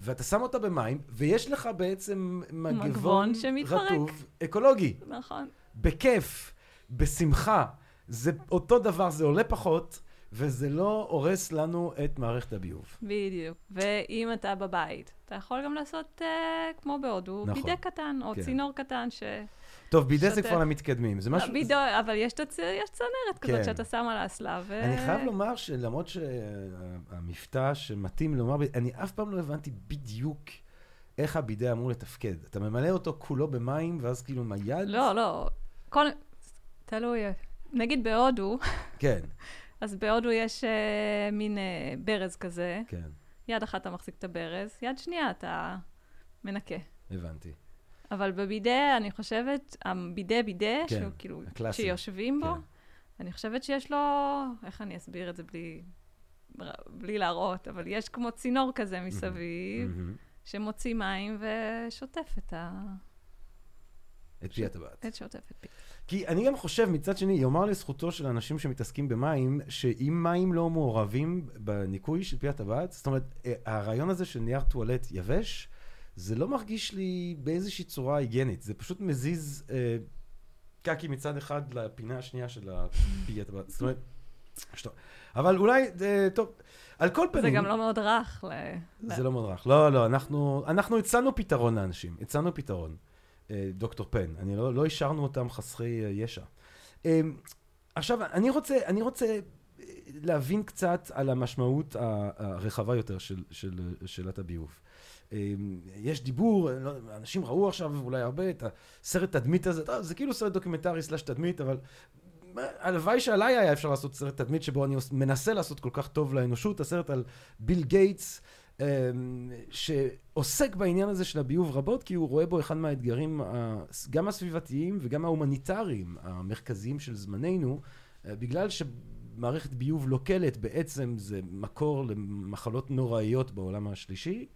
ואתה שם אותה במים, ויש לך בעצם מגבון מגבון שמתפרק. רטוב אקולוגי. נכון. בכיף, בשמחה. זה אותו דבר, זה עולה פחות, וזה לא הורס לנו את מערכת הביוב. בדיוק. ואם אתה בבית, אתה יכול גם לעשות, אה, כמו בהודו, נכון. בידה קטן, או כן. צינור קטן ש... טוב, בידי זה שוטף. כבר למתקדמים. זה משהו... בידו, אבל יש, תצ... יש צנרת כזאת כן. שאתה שם על האסלה, ו... אני חייב לומר שלמרות שהמבטא שמתאים לומר, אני אף פעם לא הבנתי בדיוק איך הבידה אמור לתפקד. אתה ממלא אותו כולו במים, ואז כאילו עם היד? לא, לא. כל... תלוי. נגיד בהודו, כן, אז בהודו יש אה, מין אה, ברז כזה. כן, יד אחת אתה מחזיק את הברז, יד שנייה אתה מנקה. הבנתי. אבל בבידה, אני חושבת, הבידה בידה, כן, שהוא כאילו, הקלאסי, שיושבים בו, כן. אני חושבת שיש לו, איך אני אסביר את זה בלי, בלי להראות, אבל יש כמו צינור כזה מסביב, מהמם. שמוציא מים ושוטף את, ה, את פי הטבעת. את שוטפת פי. כי אני גם חושב, מצד שני, יאמר לזכותו של אנשים שמתעסקים במים, שאם מים לא מעורבים בניקוי של פי הטבעת, זאת אומרת, אה, הרעיון הזה של נייר טואלט יבש, זה לא מרגיש לי באיזושהי צורה היגיינית, זה פשוט מזיז אה, קקי מצד אחד לפינה השנייה של הפי הטבעת. זאת אומרת, שטוב. אבל אולי, אה, טוב, על כל פנים... זה גם לא מאוד רך. ל... זה לא מאוד רך. לא, לא, אנחנו, אנחנו הצענו פתרון לאנשים, הצענו פתרון. אה, דוקטור פן, אני לא, לא השארנו אותם חסרי אה, ישע. אה, עכשיו, אני רוצה, אני רוצה אה, להבין קצת על המשמעות הרחבה יותר של, של שאלת הביוב. אה, יש דיבור, לא, אנשים ראו עכשיו אולי הרבה את הסרט תדמית הזה, טוב, זה כאילו סרט דוקומנטרי סלש תדמית, אבל הלוואי שעליי היה אפשר לעשות סרט תדמית שבו אני מנסה לעשות כל כך טוב לאנושות, הסרט על ביל גייטס, אמ, שעוסק בעניין הזה של הביוב רבות, כי הוא רואה בו אחד מהאתגרים גם הסביבתיים וגם ההומניטריים המרכזיים של זמננו, אה, בגלל שמערכת ביוב לוקה בעצם זה מקור למחלות נוראיות בעולם השלישי,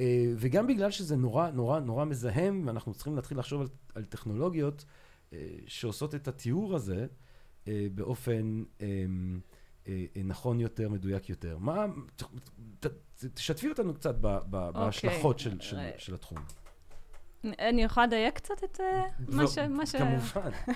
אה, וגם בגלל שזה נורא נורא נורא מזהם, ואנחנו צריכים להתחיל לחשוב על, על טכנולוגיות אה, שעושות את התיאור הזה באופן אמ, נכון יותר, מדויק יותר. מה, ת, תשתפי אותנו קצת ב, ב, אוקיי. בהשלכות של, של, אה, של התחום. אני יכולה לדייק קצת את אה, מה ש... מה ש... כמובן.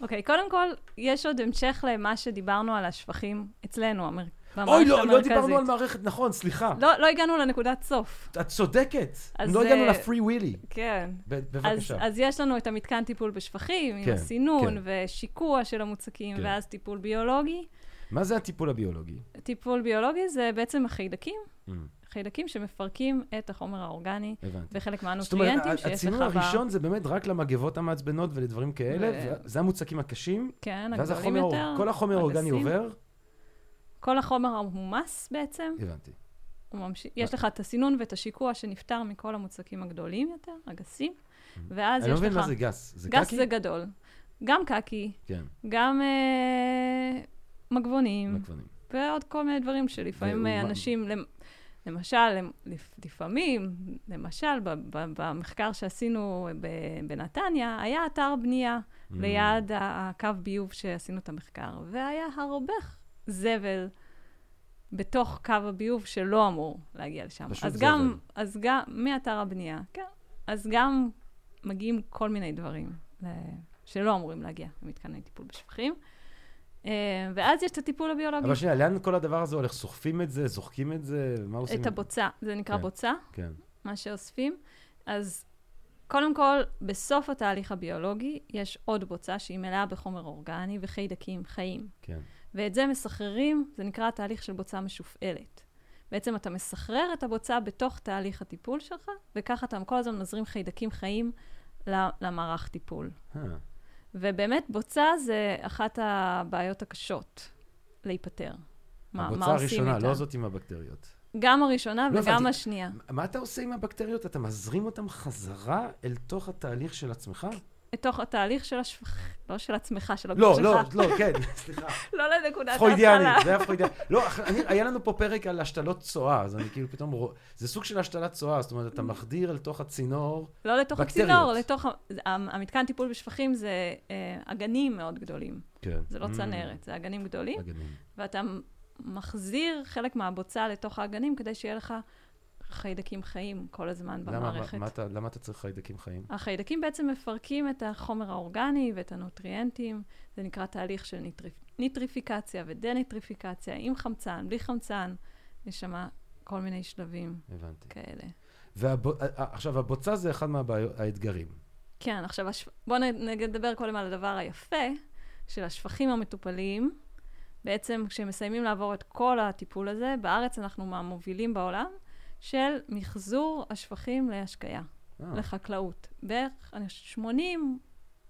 אוקיי, קודם כל, יש עוד המשך למה שדיברנו על השפכים אצלנו, המר... אוי, לא, לא המרכזית. דיברנו על מערכת, נכון, סליחה. לא, לא הגענו לנקודת סוף. את צודקת. לא הגענו אה, לפרי ווילי. כן. בבקשה. אז יש לנו את המתקן טיפול בשפכים, כן, עם הסינון כן. ושיקוע של המוצקים, כן. ואז טיפול ביולוגי. מה זה הטיפול הביולוגי? טיפול ביולוגי זה בעצם החיידקים, Mm, חיידקים שמפרקים את החומר האורגני הבנתי. וחלק זאת אומרת, מהנוטריאנטים שיש לך ב... הראשון זה באמת רק למגבות המעצבנות ולדברים כאלה, ו- וזה המוצקים הקשים, כן, ואז הגדולים החומר, יותר. כל החומר האורגני. עובר, כל החומר המומס בעצם, הבנתי. הוא ממשיך, יש לך את הסינון ואת השיקוע שנפטר מכל המוצקים הגדולים יותר, הגסים, ואז אני לא יש מבין לך... מה זה גס. זה גס קקי? זה גדול. גם קקי, כן, גם אה, מגבונים, מגוונים. ועוד כל מיני דברים שלפעמים אה, אנשים, למ- למשל, למ- לפ- לפעמים, למשל, במחקר שעשינו בנתניה, היה אתר בנייה Mm. ליד הקו ביוב שעשינו את המחקר, והיה הרבה זבל בתוך קו הביוב שלא אמור להגיע לשם. אז זבל. גם, אז גם, מאתר הבנייה, כן. אז גם מגיעים כל מיני דברים ל- שלא אמורים להגיע למתקני טיפול בשפכים. אה, ואז יש את הטיפול הביולוגי. אבל שנייה, לאן כל הדבר הזה הולך? סוחפים את זה? זוחקים את זה? מה עושים? את הבוצה, זה נקרא כן. בוצה, כן. מה שאוספים. אז קודם כל, בסוף התהליך הביולוגי יש עוד בוצה שהיא מלאה בחומר אורגני וחיידקים חיים. כן. ואת זה מסחררים, זה נקרא תהליך של בוצה משופעלת. בעצם אתה מסחרר את הבוצה בתוך תהליך הטיפול שלך, וככה אתה כל הזמן מזרים חיידקים חיים למערך טיפול. אה, ובאמת, בוצה זה אחת הבעיות הקשות להיפטר. מה, מה עושים הראשונה, איתה? לא זאת עם הבקטריות. גם הראשונה לא וגם הבנתי. השנייה. מה אתה עושה עם הבקטריות? אתה מזרים אותן חזרה אל תוך התהליך של עצמך? לתוך התהליך של השפך... לא של עצמך, של הגוף לא, שלך. לא, לא, כן, סליחה. לא לנקודת פרוידיאני, ההתחלה. זה היה פרוידיאני. לא, אני- היה לנו פה פרק על השתלות צואה, אז אני כאילו פתאום... רוא- זה סוג של השתלת צואה, זאת אומרת, אתה מחדיר אל תוך הצינור. לא לתוך בקטריות. הצינור, לתוך... המתקן טיפול בשפכים זה אה, אגנים מאוד גדולים. כן. זה לא Mm, צנרת, זה אגנים גדולים, אגנים. ואתה מחזיר חלק מהבוצה לתוך האגנים כדי שיהיה לך חיידקים חיים כל הזמן למה, מה- במערכת. מה אתה- למה אתה צריך חיידקים חיים? החיידקים בעצם מפרקים את החומר האורגני ואת הנוטריאנטים. זה נקרא תהליך של ניטריפ... ניטריפיקציה ודניטריפיקציה, עם חמצן, בלי חמצן. יש שם כל מיני שלבים הבנתי. כאלה. והבו- עכשיו, הבוצה זה אחד מהאתגרים. כן, עכשיו, השפ... בואו נדבר קודם על הדבר היפה של השפכים המטופלים. בעצם, כשהם מסיימים לעבור את כל הטיפול הזה, בארץ אנחנו מהמובילים בעולם של מחזור השפכים להשקיה, אה, לחקלאות. בערך אני חושבת, 80,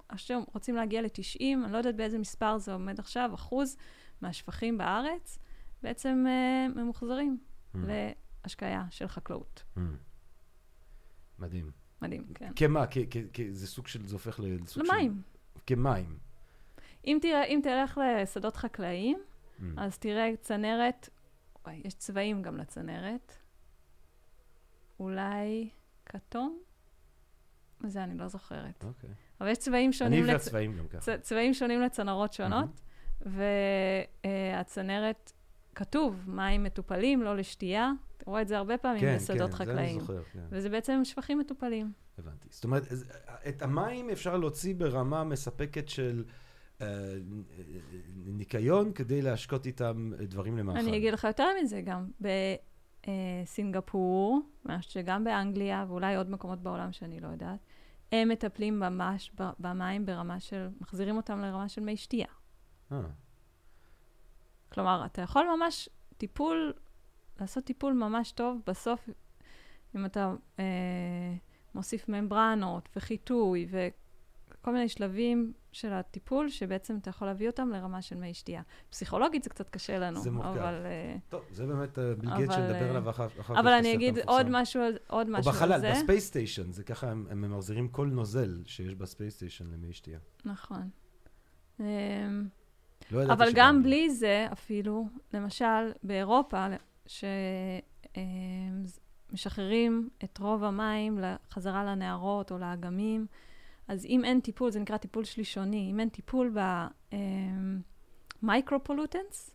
עכשיו רוצים להגיע ל-90, אני לא יודעת באיזה מספר זה עומד עכשיו, אחוז מהשפכים בארץ בעצם אה, ממוחזרים mm, להשקיה של חקלאות. mm. מדהים. מדהים, כן. כמה? זה סוג של... זה הופך לסוג של... למים. כמים. אם, תראה, אם תלך לשדות חקלאיים, Mm. אז תראה צנרת, וואי, יש צבעים גם לצנרת. אולי כתום? זה אני לא זוכרת. אוקיי. אבל יש צבעים אני שונים, לצ... והצבעים גם ככה. צ... צבעים שונים לצנרות שונות, והצנרת, כתוב, מים מטופלים, לא לשתייה. אתה רואה את זה הרבה פעמים כן, בשדות כן, זה אני חקלאיים. זוכר, כן. וזה בעצם שפכים מטופלים. הבנתי. זאת אומרת, את המים אפשר להוציא ברמה מספקת של אה, ניקיון כדי להשקות איתם דברים למאכל. אני אגיד לך יותר מזה, גם בסינגפור, מה שגם באנגליה, ואולי עוד מקומות בעולם שאני לא יודעת, הם מטפלים ממש במים ברמה של, מחזירים אותם לרמה של מי שתייה. אה, כלומר, אתה יכול ממש טיפול, לעשות טיפול ממש טוב בסוף, אם אתה אה, מוסיף ממברנות וחיטוי וכל מיני שלבים של הטיפול, שבעצם אתה יכול להביא אותם לרמה של מי שתייה. פסיכולוגית זה קצת קשה לנו, זה מורכב. אבל... אה, טוב, זה באמת אה, ביל גייטס שנדבר אה, עליו אחר כך. אבל אני אגיד. עוד משהו, על- עוד או בחלל, זה. ב space station, זה ככה הם הם ממחזירים כל נוזל שיש ב space station למי שתייה. נכון. אמ, לא ידעתי אבל גם בלי זה, אפילו, למשל, באירופה, שמשחררים את רוב המים חזרה לנהרות או לאגמים, אז אם אין טיפול, זה נקרא טיפול שלישוני, אם אין טיפול ב micro-pollutants,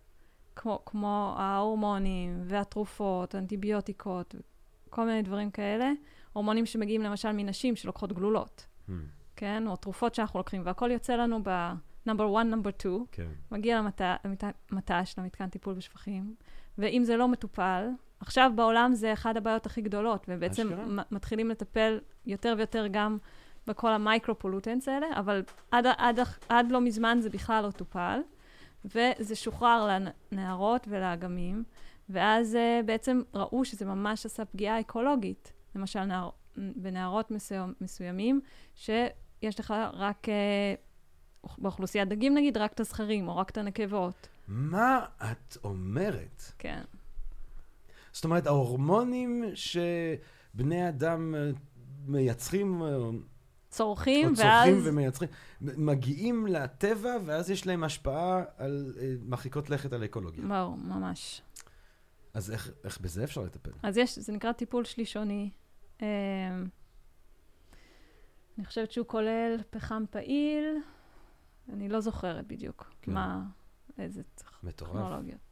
כמו, כמו ההורמונים והתרופות, אנטיביוטיקות, כל מיני דברים כאלה, הורמונים שמגיעים למשל מנשים שלוקחות גלולות, Hmm, כן? או תרופות שאנחנו לוקחים, והכל יוצא לנו ב-number one, number two, כן. מגיע למטע- למת- למט"ש, למתקן טיפול בשפכים, ואם זה לא מטופל, עכשיו בעולם זה אחת הבעיות הכי גדולות, ובעצם מתחילים לטפל יותר ויותר גם בכל ה micro-pollutants האלה, אבל עד, עד, עד לא מזמן זה בכלל לא טופל, וזה שוחרר לנהרות ולאגמים, ואז uh, בעצם ראו שזה ממש עשה פגיעה אקולוגית. למשל, נהר, בנערות מסוים, מסוימים, שיש לך רק... Uh, באוכלוסיית דגים נגיד, רק את הזכרים או רק את הנקבות. מה את אומרת? כן. זאת אומרת, ההורמונים שבני אדם אה, מייצרים, אה, או צורכים, צורכים ואז... ומייצרים, מגיעים לטבע, ואז יש להם השפעה על אה, מרחיקות לכת על אקולוגיה. ברור, ממש. אז איך, איך בזה אפשר לטפל? אז יש, זה נקרא טיפול שלישוני. אמ, אני חושבת שהוא כולל פחם פעיל, אני לא זוכרת בדיוק כן. מה, איזה מטורף. טכנולוגיות.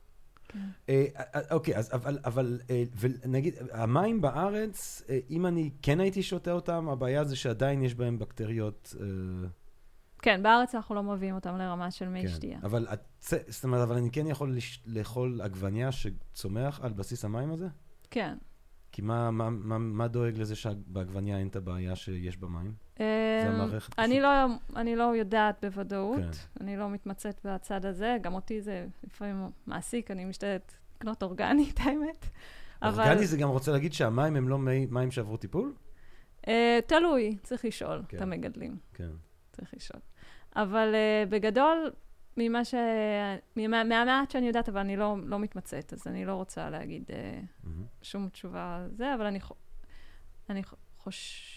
אה, אה, אוקיי, אז אבל, אבל אה, ונגיד, המים בארץ, אם אני כן הייתי שותה אותם, הבעיה זה שעדיין יש בהם בקטריות. כן, בארץ אנחנו לא מביאים אותם לרמה של מי כן. שתייה. אבל, הצ... זאת אומרת, אבל אני כן יכול לש... לאכול עגבניה שצומח על בסיס המים הזה? כן. כי מה, מה, מה, מה דואג לזה שבעגבניה אין את הבעיה שיש במים? אמ, המערכת אני לא, אני לא יודעת בוודאות, כן. אני לא מתמצאת בצד הזה, גם אותי זה לפעמים מעסיק, אני משתדלת לקנות אורגנית, האמת. אבל- אורגני זה גם רוצה להגיד שהמים הם לא מי, מים שעברו טיפול? אה, תלוי, צריך לשאול כן. את המגדלים, כן. צריך לשאול. אבל אה, בגדול, ממה ש... מה- מהמעט שאני יודעת, אבל אני לא, לא מתמצאת, אז אני לא רוצה להגיד אה, מהמם. שום תשובה על זה, אבל אני, חו- אני ח- חוש...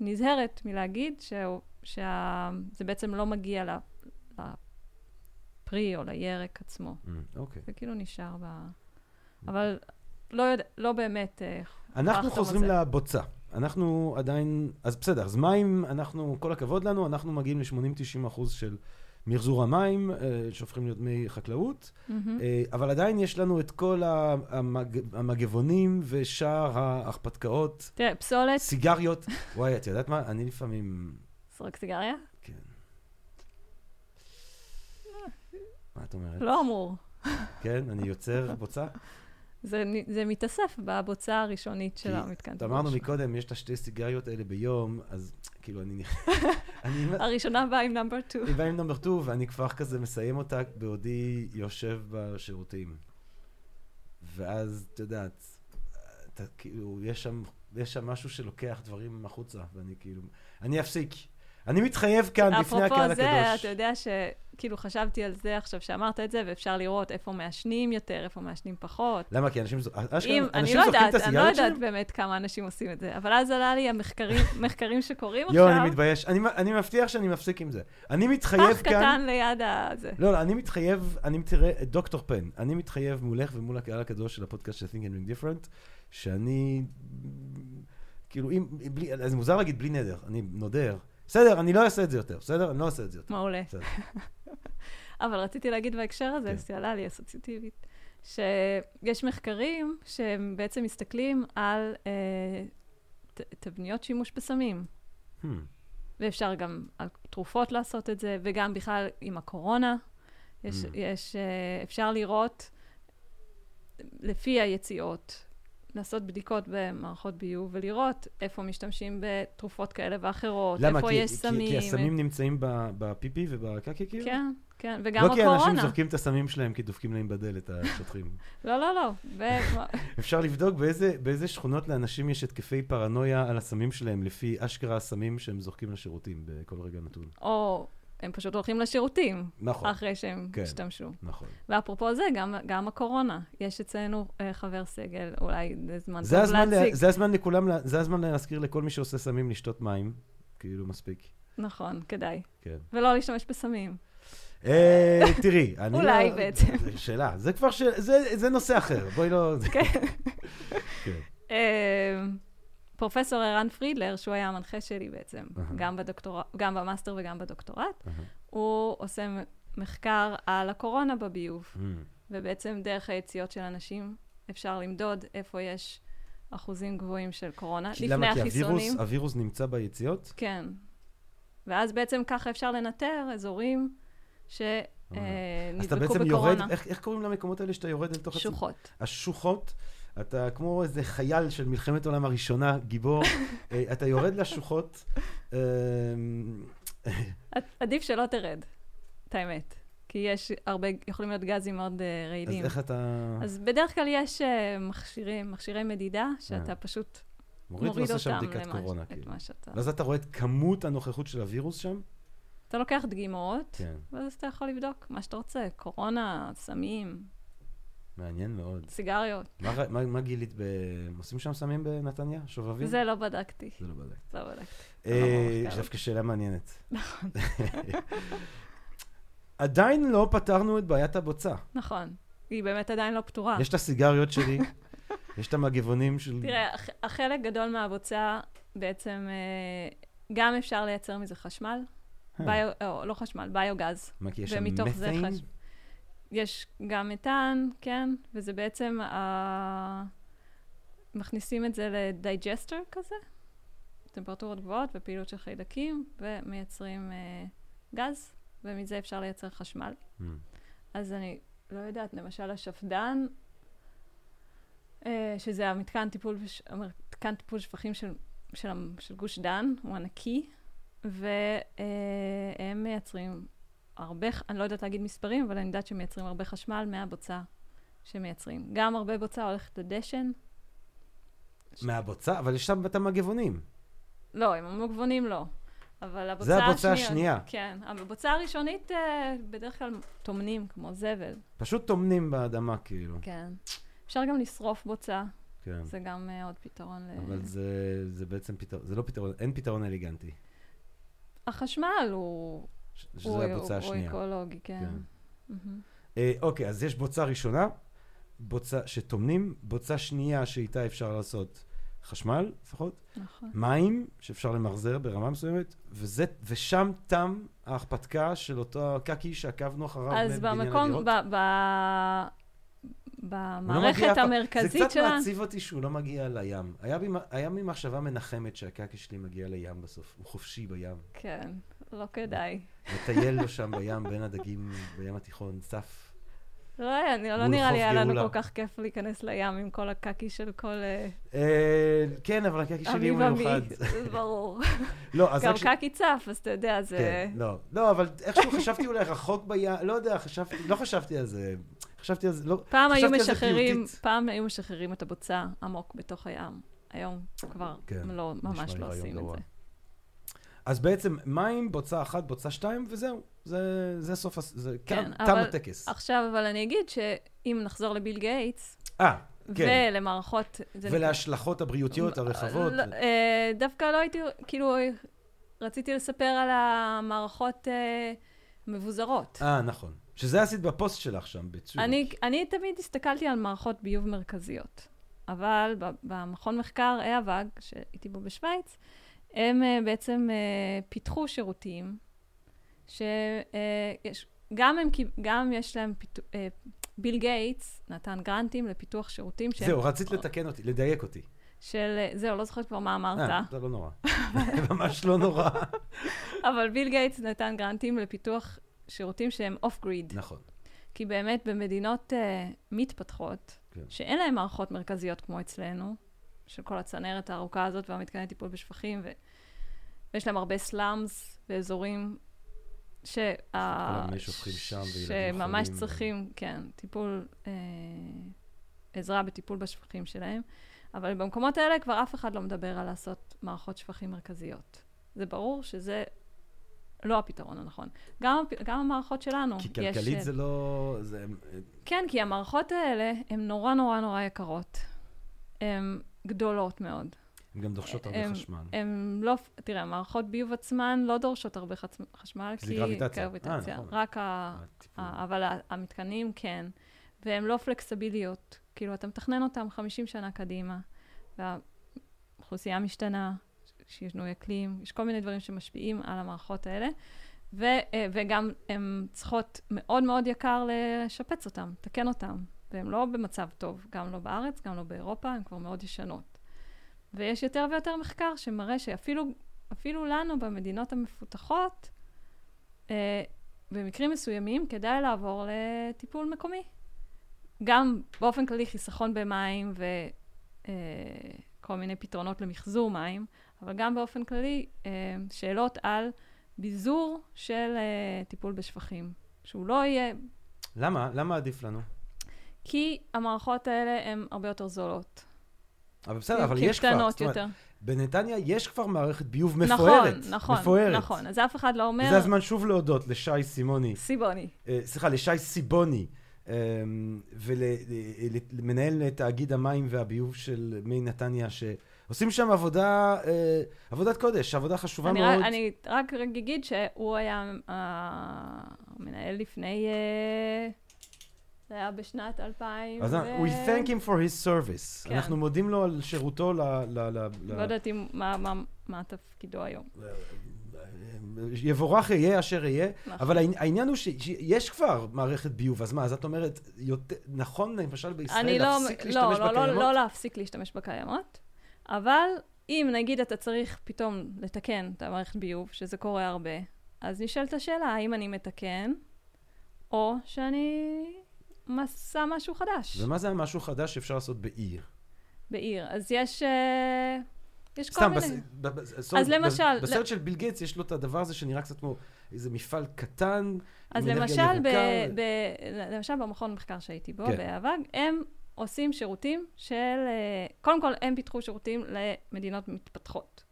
נזהרת מלהגיד. שזה בעצם לא מגיע. לפרי או לירק עצמו. מהמם. אוקיי. זה כאילו נשאר ב... אבל לא, יודע, לא באמת... אה, אנחנו חוזרים. לבוצה. אנחנו עדיין, אז בסדר, אז מים, אנחנו, כל הכבוד לנו, אנחנו מגיעים ל-80-90 אחוז של מחזור המים, אה, שהופכים להיות מי חקלאות. אה, אבל עדיין יש לנו את כל המג, המגבונים ושאר ההרפתקאות, תראה, פסולת, סיגריות. וואי, את יודעת מה? אני לפעמים... זרוק סיגריה? כן. מה את אומרת? לא אמור. כן, אני יוצר בוצה? זה, זה מתאסף בבוצה הראשונית של המתקן. אמרנו. מקודם, יש את השתי סיגריות האלה ביום, אז כאילו אני... אני הראשונה באה עם נאמבר 2. אני בא עם נאמבר 2, ואני כבר כזה מסיים אותה בעודי יושב בשירותים. ואז, את יודעת, אתה כאילו, יש שם, יש שם משהו שלוקח דברים החוצה, ואני כאילו... אני אפסיק. אני מתחייב כאן בפני הקהל אפרופו זה, הקדוש. אתה יודע שכאילו חשבתי על זה עכשיו שאמרת את זה, ואפשר לראות איפה מעשנים יותר, איפה מעשנים פחות. למה? כי אנשים, זו- אשכרה, אנשים לא זוכרים את יודעת, אני לא הסיגריות יודעת שלהם? באמת כמה אנשים עושים את זה, אבל אז עלה לי המחקרים מחקרים שקורים יואו, עכשיו, אני מתבייש. אני, אני מבטיח שאני מפסיק עם זה. אני מתחייב פח כאן... קטן ליד הזה. לא, לא, אני מתחייב, אני מתראה, דוקטור פן, אני מתחייב מולך ומול הקהל הקדוש של הפודקאסט של Think and Ring Different, שאני כאילו, אם, בלי, אז מוזר להגיד בלי נדר, אני נודר. בסדר, אני לא אעשה את זה יותר, בסדר? אני לא אעשה את זה יותר. מעולה. אבל רציתי להגיד בהקשר הזה, כן. שעלה לי אסוציאטיבית, שיש מחקרים שהם בעצם מסתכלים על אה, ת- תבניות שימוש בסמים. Hmm. ואפשר גם על תרופות לעשות את זה, וגם בכלל עם הקורונה. יש, Mm. יש, אה, אפשר לראות לפי היציאות, לעשות בדיקות במערכות ביוב ולראות איפה משתמשים בתרופות כאלה ואחרות, למה? איפה כי, יש כי, סמים. כי הסמים נמצאים בפיפי ובקקי כאילו? כן, כן, וגם לא כי אנשים הקורונה. זורקים את הסמים שלהם כי דופקים להם בדלת השוטרים. לא, לא, לא. ו- אפשר לבדוק באיזה, באיזה שכונות לאנשים יש התקפי פרנויה על הסמים שלהם, לפי אשכרה הסמים שהם זורקים לשירותים בכל רגע נתון. או הם פשוט הולכים לשירותים נכון, אחרי שהם כן. השתמשו. נכון. ואפרופו זה, גם, גם הקורונה. יש אצלנו אה, חבר סגל, אולי זה זמן זה טוב הזמן, להציג. לה, זה, הזמן לכולם, זה הזמן להזכיר לכל מי שעושה סמים לשתות מים, כאילו מספיק. נכון, כדאי. כן. ולא להשתמש בסמים. אה, תראי, אני אולי לא... בעצם. שאלה, זה כבר ש... זה, זה נושא אחר, בואי לא... כן. כן. אה, פרופסור ערן פרידלר, שהוא היה המנחה שלי בעצם, אהה. גם, בדוקטור... גם במאסטר וגם בדוקטורט, אהה. הוא עושה מחקר על הקורונה בביוב, Mm. ובעצם דרך היציאות של אנשים אפשר למדוד איפה יש אחוזים גבוהים של קורונה, לפני למה? כי החיסונים. הווירוס, הווירוס נמצא ביציאות? כן. ואז בעצם ככה אפשר לנטר אזורים אז אתה בעצם יורד, בקורונה. איך, איך קוראים למקומות האלה שאתה יורד אל תוך? שוחות. השוחות, אתה כמו איזה חייל של מלחמת העולם הראשונה, גיבור, אה, אתה יורד לשוחות, אה, עד- עדיף שלא תרד, את האמת. כי יש הרבה, יכולים להיות גזים מאוד אה, אז רעילים. איך אתה אז בדרך כלל יש מכשירים, מכשירי מדידה, שאתה. פשוט מוריד מוריד ועושה שם אותם בדיקת למה- קורונה? כאילו. מה שאתה... ואז אתה רואה את כמות הנוכחות של הווירוס שם? אתה לוקח דגימות, כן, ואז אתה יכול לבדוק מה שאתה רוצה. קורונה, סמים, מעניין מאוד. סיגריות. מה מה מה גילית ב... עושים שם סמים בנתניה? שובבים? זה לא בדקתי. זה לא בדק. זה לא בדקתי. אה, במחקר. דווקא שאלה מעניינת. עדיין לא פתרנו את בעיית הבוצה. נכון. היא באמת עדיין לא פתורה. יש את הסיגריות שלי, יש את המגבונים של... תראה, הח- החלק גדול מהבוצה בעצם, אה, גם אפשר לייצר מזה חשמל, אה, ביו, או, לא חשמל, ביוגז. מה, כי יש שם ומתוך זה methane? חש- יש גם מתאן, כן, וזה בעצם, אה, מכניסים את זה ל digester כזה, טמפרטורות גבוהות ופעילות של חיידקים, ומייצרים אה, גז, ומזה אפשר לייצר חשמל. Mm. אז אני לא יודעת, למשל השפד"ן, אה, שזה המתקן טיפול, בש- המתקן טיפול שפכים של, של, של גוש דן, הוא ענקי, והם מייצרים הרבה, אני לא יודעת להגיד מספרים, אבל אני יודעת שהם מייצרים הרבה חשמל מהבוצה שמייצרים. גם הרבה בוצה הולכת לדשן. מהבוצה? אבל יש שם את המגבונים. לא, עם המגבונים לא. אבל הבוצה זה השנייה... הבוצה השנייה. כן. הבוצה הראשונית אה, בדרך כלל טומנים, כמו זבל. פשוט טומנים באדמה, כאילו. כן. אפשר גם לשרוף בוצה, כן. זה גם אה, עוד פתרון ל... אבל זה, זה בעצם פתרון, זה לא פתרון, אין פתרון אליגנטי. החשמל הוא... ש- הוא- שזה הבוצה השנייה. הוא אקולוגי, כן. כן. אה, אוקיי, אז יש בוצה ראשונה, בוצה שטומנים, בוצה שנייה שאיתה אפשר לעשות חשמל, לפחות, נכון. מים, שאפשר למחזר ברמה מסוימת, וזה, ושם תם ההכפתקה של אותו קקי שעקבנו אחריו אז בבניין במקום, הדירות. ב- ב- לא במערכת פעם. המרכזית זה קצת שלנו... מעציב אותי שהוא לא מגיע לים. היה בי, היה בי מחשבה מנחמת שהקקי שלי מגיע לים בסוף. הוא חופשי בים. כן, לא כדאי. מטייל לו שם בים בין הדגים בים התיכון, צף. לא, אני- לא נראה לי היה לנו. כל כך כיף להיכנס לים עם כל הקקי של כל אה, אה, כן, אבל הקקי שלי הוא מיוחד. ברור. לא, אז גם. קקי צף, אז אתה יודע, זה... כן, לא. לא, אבל איכשהו חשבתי אולי רחוק בים, לא יודע, חשבתי, לא חשבתי על זה. חשבתי על זה, לא... פעם היו משחררים. פעם היו משחררים את הבוצה עמוק בתוך הים. היום כבר כן, לא, ממש לא עושים את. זה. אז בעצם מים, בוצה אחת, בוצה שתיים, וזהו. זה, זה סוף, זה כן, תם, תם אבל- הטקס. עכשיו, אבל אני אגיד שאם נחזור לביל גייטס, אה, כן. ולמערכות... ולהשלכות הבריאותיות הרחבות. לא, אה, דווקא לא הייתי, כאילו, רציתי לספר על המערכות אה, מבוזרות. אה, נכון. שזה עשית בפוסט שלך שם, בצורך. אני, אני תמיד הסתכלתי על מערכות ביוב מרכזיות. אבל במכון מחקר אהוואג, שהייתי בו בשוויץ, הם אה, בעצם אה, פיתחו שירותים, שגם הם, כי- גם יש להם, פיתו- אה, ביל גייטס נתן גרנטים לפיתוח שירותים שהם זהו, רצית לתקן אותי, לדייק אותי. של, אה, זהו, לא זוכרת כבר מה אמרת. אה, זה לא נורא. ממש לא נורא. אבל ביל גייטס נתן גרנטים לפיתוח שירותים שהם off grid. נכון. כי באמת במדינות uh, מתפתחות, כן. שאין להן מערכות מרכזיות כמו אצלנו, של כל הצנרת הארוכה הזאת והמתקני טיפול בשפכים, ו... ויש להם הרבה slums שה... כל המי שופכים שם שממש חולים. צריכים, כן, טיפול, אה, עזרה בטיפול בשפכים שלהם. אבל במקומות האלה כבר אף אחד לא מדבר על לעשות מערכות שפכים מרכזיות. זה ברור שזה לא הפתרון הנכון. גם, גם המערכות שלנו, כי יש... כלכלית אה, זה לא... זה- כן, כי המערכות האלה הן נורא נורא נורא יקרות. הן גדולות מאוד. הן גם דורשות הרבה הם- חשמל. הן לא, תראה, מערכות ביוב עצמן לא דורשות הרבה חצ... חשמל, זה כי... גרביטציה. אה, גרביטציה. נכון. רק ה... ה- אבל המתקנים כן, והן לא פלקסביליות. כאילו, אתה מתכנן אותם 50 שנה קדימה, והאוכלוסייה משתנה, שינוי אקלים, יש כל מיני דברים שמשפיעים על המערכות האלה, ו, אה, וגם הן צריכות מאוד מאוד יקר לשפץ אותן, לתקן אותן, והן לא במצב טוב, גם לא בארץ, גם לא באירופה, הן כבר מאוד ישנות. ויש יותר ויותר מחקר שמראה שאפילו אפילו לנו, במדינות המפותחות, אה, במקרים מסוימים כדאי לעבור לטיפול מקומי. גם באופן כללי חיסכון במים וכל מיני פתרונות למחזור מים, אבל גם באופן כללי אה, שאלות על ביזור של אה, טיפול בשפכים, שהוא לא יהיה... למה? למה עדיף לנו? כי המערכות האלה הן הרבה יותר זולות. אבל בסדר, אבל יש כבר. קטנות זאת אומרת, יותר. בנתניה יש כבר מערכת ביוב נכון, מפוארת. נכון, מפוארת. נכון. אז אף אחד לא אומר... וזה הזמן שוב להודות לשי סימוני, סיבוני. אה, סליחה, לשי סיבוני, ולמנהל תאגיד המים והביוב של מי נתניה, שעושים שם עבודה, אה, עבודת קודש, עבודה חשובה אני, מאוד. רק, אני רק אגיד שהוא היה המנהל לפני... אה, זה היה בשנת 2000. אז ו... we thank him for his service. כן. אנחנו מודים לו על שירותו ל... ל, ל, לא יודעת אם- מה, מה, מה תפקידו היום. יבורך יהיה אשר יהיה, נכון. אבל העני- העניין הוא שיש כבר מערכת ביוב, אז מה, אז את אומרת, יותר- נכון למשל בישראל אני לא, להפסיק לא, להשתמש לא, לא, בקיימות? לא להפסיק להשתמש בקיימות, אבל אם נגיד אתה צריך פתאום לתקן את המערכת ביוב, שזה קורה הרבה, אז נשאלת השאלה, האם אני מתקן, או שאני עושה משהו חדש ומה זה משהו חדש שאפשר לעשות בעיר? בעיר. אז יש, אה, יש כל סתם, מיני... בס- אז למשל- בסרט של ביל גייטס יש לו את הדבר הזה שנראה קצת כמו איזה מפעל קטן, אז למשל, ב. ב, למשל במכון מחקר שהייתי בו, כן. באב"ג, הם עושים שירותים של... אה, קודם כל, הם פיתחו שירותים למדינות מתפתחות,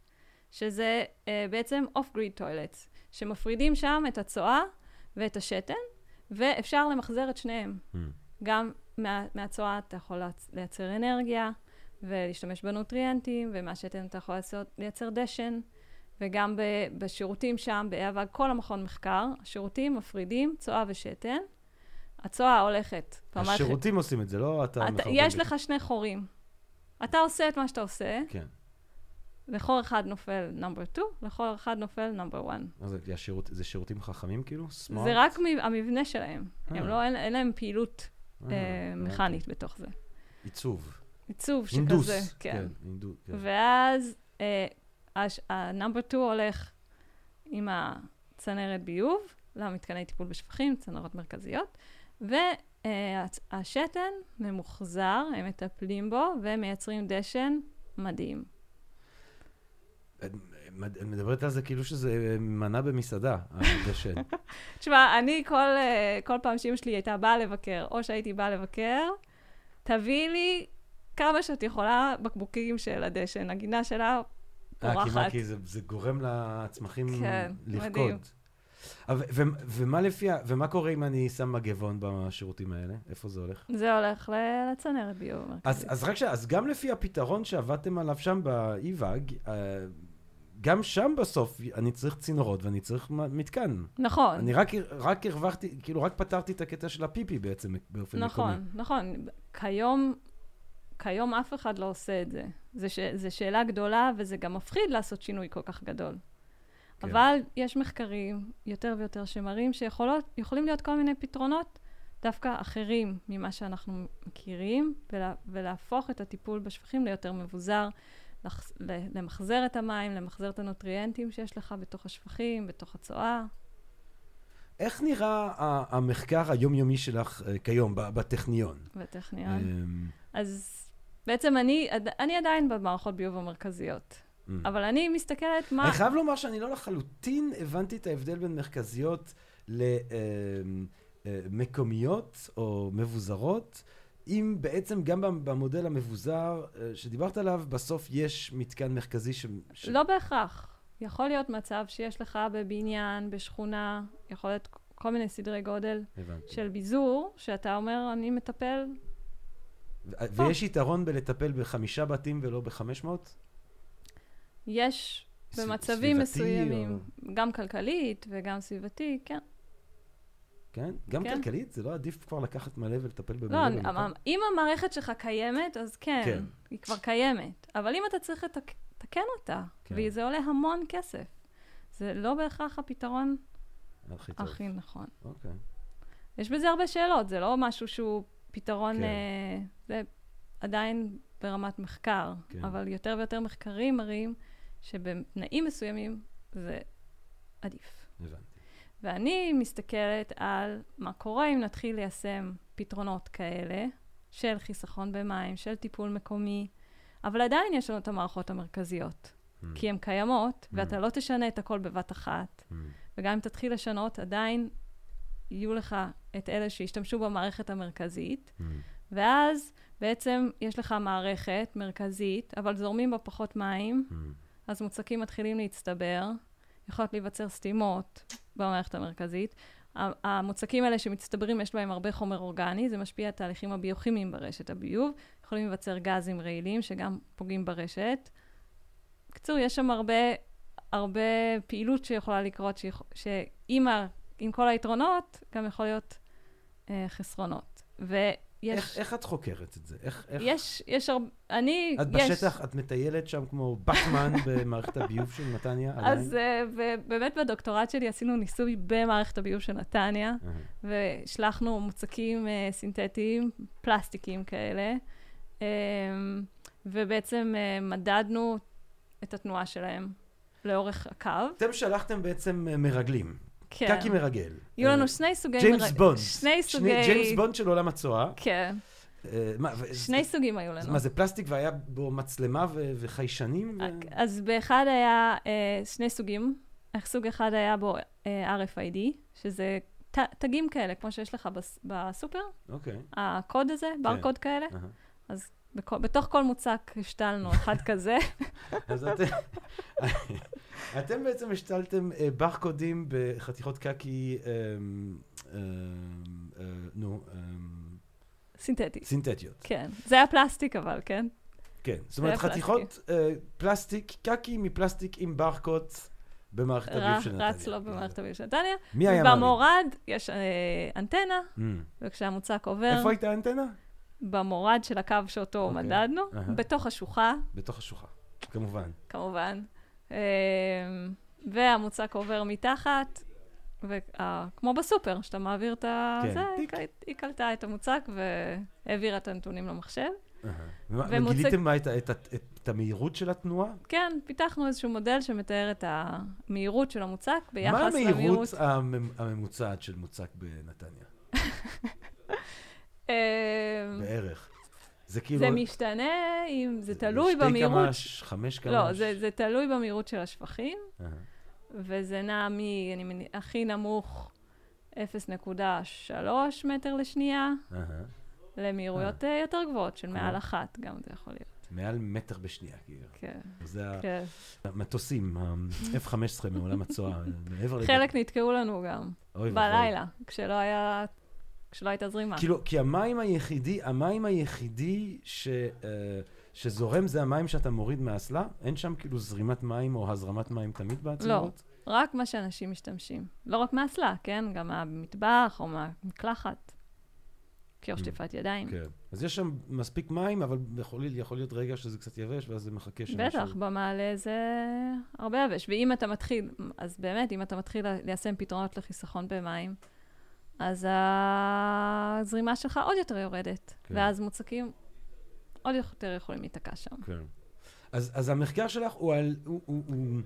שזה אה, בעצם off-grid toilets, שמפרידים שם את הצואה ואת השתן, ואפשר למחזר את שניהם. Hmm. גם מה, מהצואה אתה יכול לייצ- לייצר אנרגיה ולהשתמש בנוטריאנטים, ומהשתן אתה יכול לעשות, לייצר דשן, וגם ב, בשירותים שם, באב"ג, כל המכון מחקר, השירותים מפרידים צואה ושתן. הצואה הולכת. השירותים עושים את זה, לא אתה אתה, יש. לך שני חורים. אתה עושה את מה שאתה עושה, כן. לחור אחד נופל number 2, לחור אחד נופל number 1. אז זה השירות- זה שירותים חכמים כאילו? smart? זה רק מ- המבנה שלהם. אה. הם לא, אין, אין להם פעילות אה, אה. מכנית בתוך זה. עיצוב. עיצוב אינדוס. שכזה, כן. אינדוס. כן. ואז ה number 2 הולך עם הצנרת ביוב למתקני טיפול בשפכים, צנרות מרכזיות, והשתן ממוחזר, הם מטפלים בו ומייצרים דשן מדהים. את מדברת על זה כאילו שזה מנה במסעדה, הדשן. תשמע, אני כל, אה, כל פעם שאמא שלי הייתה באה לבקר, או שהייתי באה לבקר, תביאי לי כמה שאת יכולה בקבוקים של הדשן. הגינה שלה אה, כי מה, פורחת. כי זה, זה גורם לצמחים כן. מדהים. ומה לפי, ה- ומה קורה אם אני שם מגבון בשירותים האלה? איפה זה הולך? זה הולך לצנרת ביוב אז, המרכזית. אז רק ש... אז גם לפי הפתרון שעבדתם עליו שם ב-EVAG, אה, גם שם בסוף אני צריך צינורות ואני צריך מתקן. נכון. אני רק, רק הרווחתי, כאילו רק פתרתי את הקטע של הפיפי בעצם באופן מקומי. נכון, נכון. כיום, כיום אף אחד לא עושה את זה. זו שאלה גדולה, וזה גם מפחיד לעשות שינוי כל כך גדול. כן. אבל יש מחקרים יותר ויותר שמראים שיכולים להיות כל מיני פתרונות דווקא אחרים ממה שאנחנו מכירים, ולה, ולהפוך את הטיפול בשפכים ליותר מבוזר, לח, למחזר את המים, למחזר את הנוטריאנטים שיש לך בתוך השפכים, בתוך הצואה. איך נראה המחקר היומיומי שלך אה, כיום בטכניון? בטכניון. אמ, אז בעצם אני, אני עדיין במערכות ביוב המרכזיות. Mm. אבל אני מסתכלת מה... אני חייב לומר שאני לא לחלוטין הבנתי את ההבדל בין מרכזיות למקומיות אמ, אה, או מבוזרות. אם בעצם גם במודל המבוזר אה, שדיברת עליו, בסוף יש מתקן מרכזי ש... ש... לא בהכרח. יכול להיות מצב שיש לך בבניין, בשכונה, יכול להיות כל מיני סדרי גודל הבנתי. של ביזור, שאתה אומר, אני מטפל... ויש יתרון בלטפל בחמישה בתים ולא בחמש מאות? יש במצבים מסוימים, או... גם כלכלית וגם סביבתי, כן. כן? גם כן. כלכלית? זה לא עדיף כבר לקחת מלא ולטפל במלא? לא, במקום? אם המערכת שלך קיימת, אז כן, כן, היא כבר קיימת. אבל אם אתה צריך לתקן אותה, כן. וזה עולה המון כסף, זה לא בהכרח הפתרון הכי, הכי נכון. אוקיי. יש בזה הרבה שאלות, זה לא משהו שהוא פתרון, כן. אה, זה עדיין ברמת מחקר, כן. אבל יותר ויותר מחקרים מראים שבתנאים מסוימים זה עדיף. הבנתי. ואני מסתכלת על מה קורה אם נתחיל ליישם פתרונות כאלה, של חיסכון במים, של טיפול מקומי, אבל עדיין יש לנו את המערכות המרכזיות, mm. כי הן קיימות, mm. ואתה לא תשנה את הכל בבת אחת, mm. וגם אם תתחיל לשנות, עדיין יהיו לך את אלה שישתמשו במערכת המרכזית, mm. ואז בעצם יש לך מערכת מרכזית, אבל זורמים בה פחות מים, mm. אז מוצקים מתחילים להצטבר, יכולות להיווצר סתימות במערכת המרכזית. המוצקים האלה שמצטברים, יש בהם הרבה חומר אורגני, זה משפיע על התהליכים הביוכימיים ברשת הביוב. יכולים להיווצר גזים רעילים שגם פוגעים ברשת. בקיצור, יש שם הרבה, הרבה פעילות שיכולה לקרות, שעם כל היתרונות, גם יכול להיות אה, חסרונות. ו... יש... איך, איך את חוקרת את זה? איך, איך... יש, יש הרבה... אני... את יש... בשטח, את מטיילת שם כמו באטמן במערכת הביוב של נתניה? אז uh, באמת בדוקטורט שלי עשינו ניסוי במערכת הביוב של נתניה. והשלחנו מוצקים uh, סינתטיים, פלסטיקים כאלה, um, ובעצם uh, מדדנו את התנועה שלהם לאורך הקו. אתם שלחתם בעצם מרגלים. כן. קקי מרגל. יהיו לנו שני סוגי... ג'יימס בונד. שני סוגי... ג'יימס בונד של עולם הצואה. כן. אה, שני סוגים היו לנו. מה, זה פלסטיק והיה בו מצלמה וחיישנים? אז באחד היה אה, שני סוגים. סוג אחד היה בו אה, RFID, שזה תגים כאלה, כמו שיש לך בסופר. אוקיי. הקוד הזה, כן. ברקוד כאלה. אז בתוך כל מוצק השתלנו אחד כזה. אז אתם... אתם בעצם השתלתם אה, ברקודים בחתיכות קקי, אמ, אמ, אה, נו, אמ, סינתטית. סינתטיות. כן. זה היה פלסטיק אבל, כן? כן. זאת אומרת, חתיכות אה, פלסטיק, קקי מפלסטיק עם ברקוד במערכת הביוב של נתניה. רץ לו במערכת הביוב של נתניה. מי היה מאמין? ובמורד יש אנטנה, mm. וכשהמוצק עובר... איפה הייתה האנטנה? במורד של הקו שאותו אוקיי. מדדנו, בתוך השוחה. בתוך השוחה, כמובן. כמובן. אמ, והמוצק עובר מתחת, וכמו בסופר, שאתה מעביר את ה... כן, זה, היא קלטה את המוצק והעבירה את הנתונים למחשב. וגיליתם את המהירות של התנועה? כן, פיתחנו איזשהו מודל שמתאר את המהירות של המוצק ביחס למהירות... מה המהירות הממוצעת של מוצק בנתניה? אמ, בערך. זה כאילו... זה משתנה, אם זה תלוי במהירות... שתי קמ"ש, חמש קמ"ש. לא, זה, זה תלוי במהירות של השפכים, uh-huh. וזה נע מ... אני מניח, הכי נמוך 0.3 מטר לשנייה, uh-huh. למהירויות uh-huh. יותר גבוהות, של מעל אחת גם זה יכול להיות. מעל מטר בשנייה, כאילו. כן. זה כן. המטוסים, ה-F-15 מעולם הצואה, מעבר לזה. חלק נתקעו לנו גם, בלילה, כשלא היה כשלא הייתה זרימה. כאילו, כי המים היחידי, המים היחידי ש, uh, שזורם זה המים שאתה מוריד מהאסלה? אין שם כאילו זרימת מים או הזרמת מים תמיד בעצירות? לא, רק מה שאנשים משתמשים. לא רק מהאסלה, כן? גם מהמטבח או מהמקלחת. קיר שטיפת ידיים. כן. אז יש שם מספיק מים, אבל יכול, יכול להיות רגע שזה קצת יבש, ואז זה מחכה שמשהו... בטח, במעלה זה הרבה יבש. ואם אתה מתחיל, אז באמת, אם אתה מתחיל ליישם פתרונות לחיסכון במים, אז הזרימה שלך עוד יותר יורדת. כן. ואז מוצקים עוד יותר יכולים להיתקע שם. כן. אז, אז המחקר שלך הוא, על, הוא, הוא, הוא,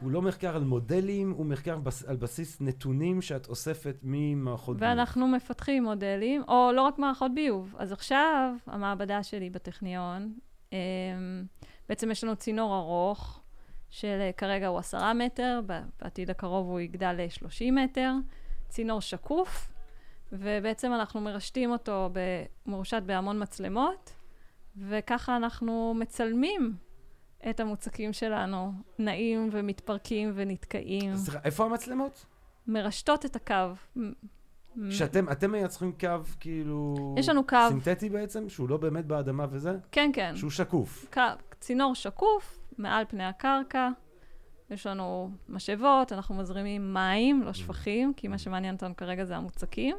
הוא לא מחקר על מודלים, הוא מחקר בס, על בסיס נתונים שאת אוספת ממערכות ביוב. ואנחנו מפתחים מודלים, או לא רק מערכות ביוב. אז עכשיו, המעבדה שלי בטכניון, אמ, בעצם יש לנו צינור ארוך, של כרגע הוא עשרה מטר, בעתיד הקרוב הוא יגדל ל-30 מטר, צינור שקוף, ובעצם אנחנו מרשתים אותו, מרושת בהמון מצלמות, וככה אנחנו מצלמים את המוצקים שלנו, נעים ומתפרקים ונתקעים. סליחה, איפה המצלמות? מרשתות את הקו. שאתם אתם מייצרים קו כאילו... יש לנו קו. סינתטי בעצם? שהוא לא באמת באדמה וזה? כן, כן. שהוא שקוף. קו, צינור שקוף, מעל פני הקרקע. יש לנו משאבות, אנחנו מזרימים מים, לא שפכים, כי מה שמעניין אותנו כרגע זה המוצקים.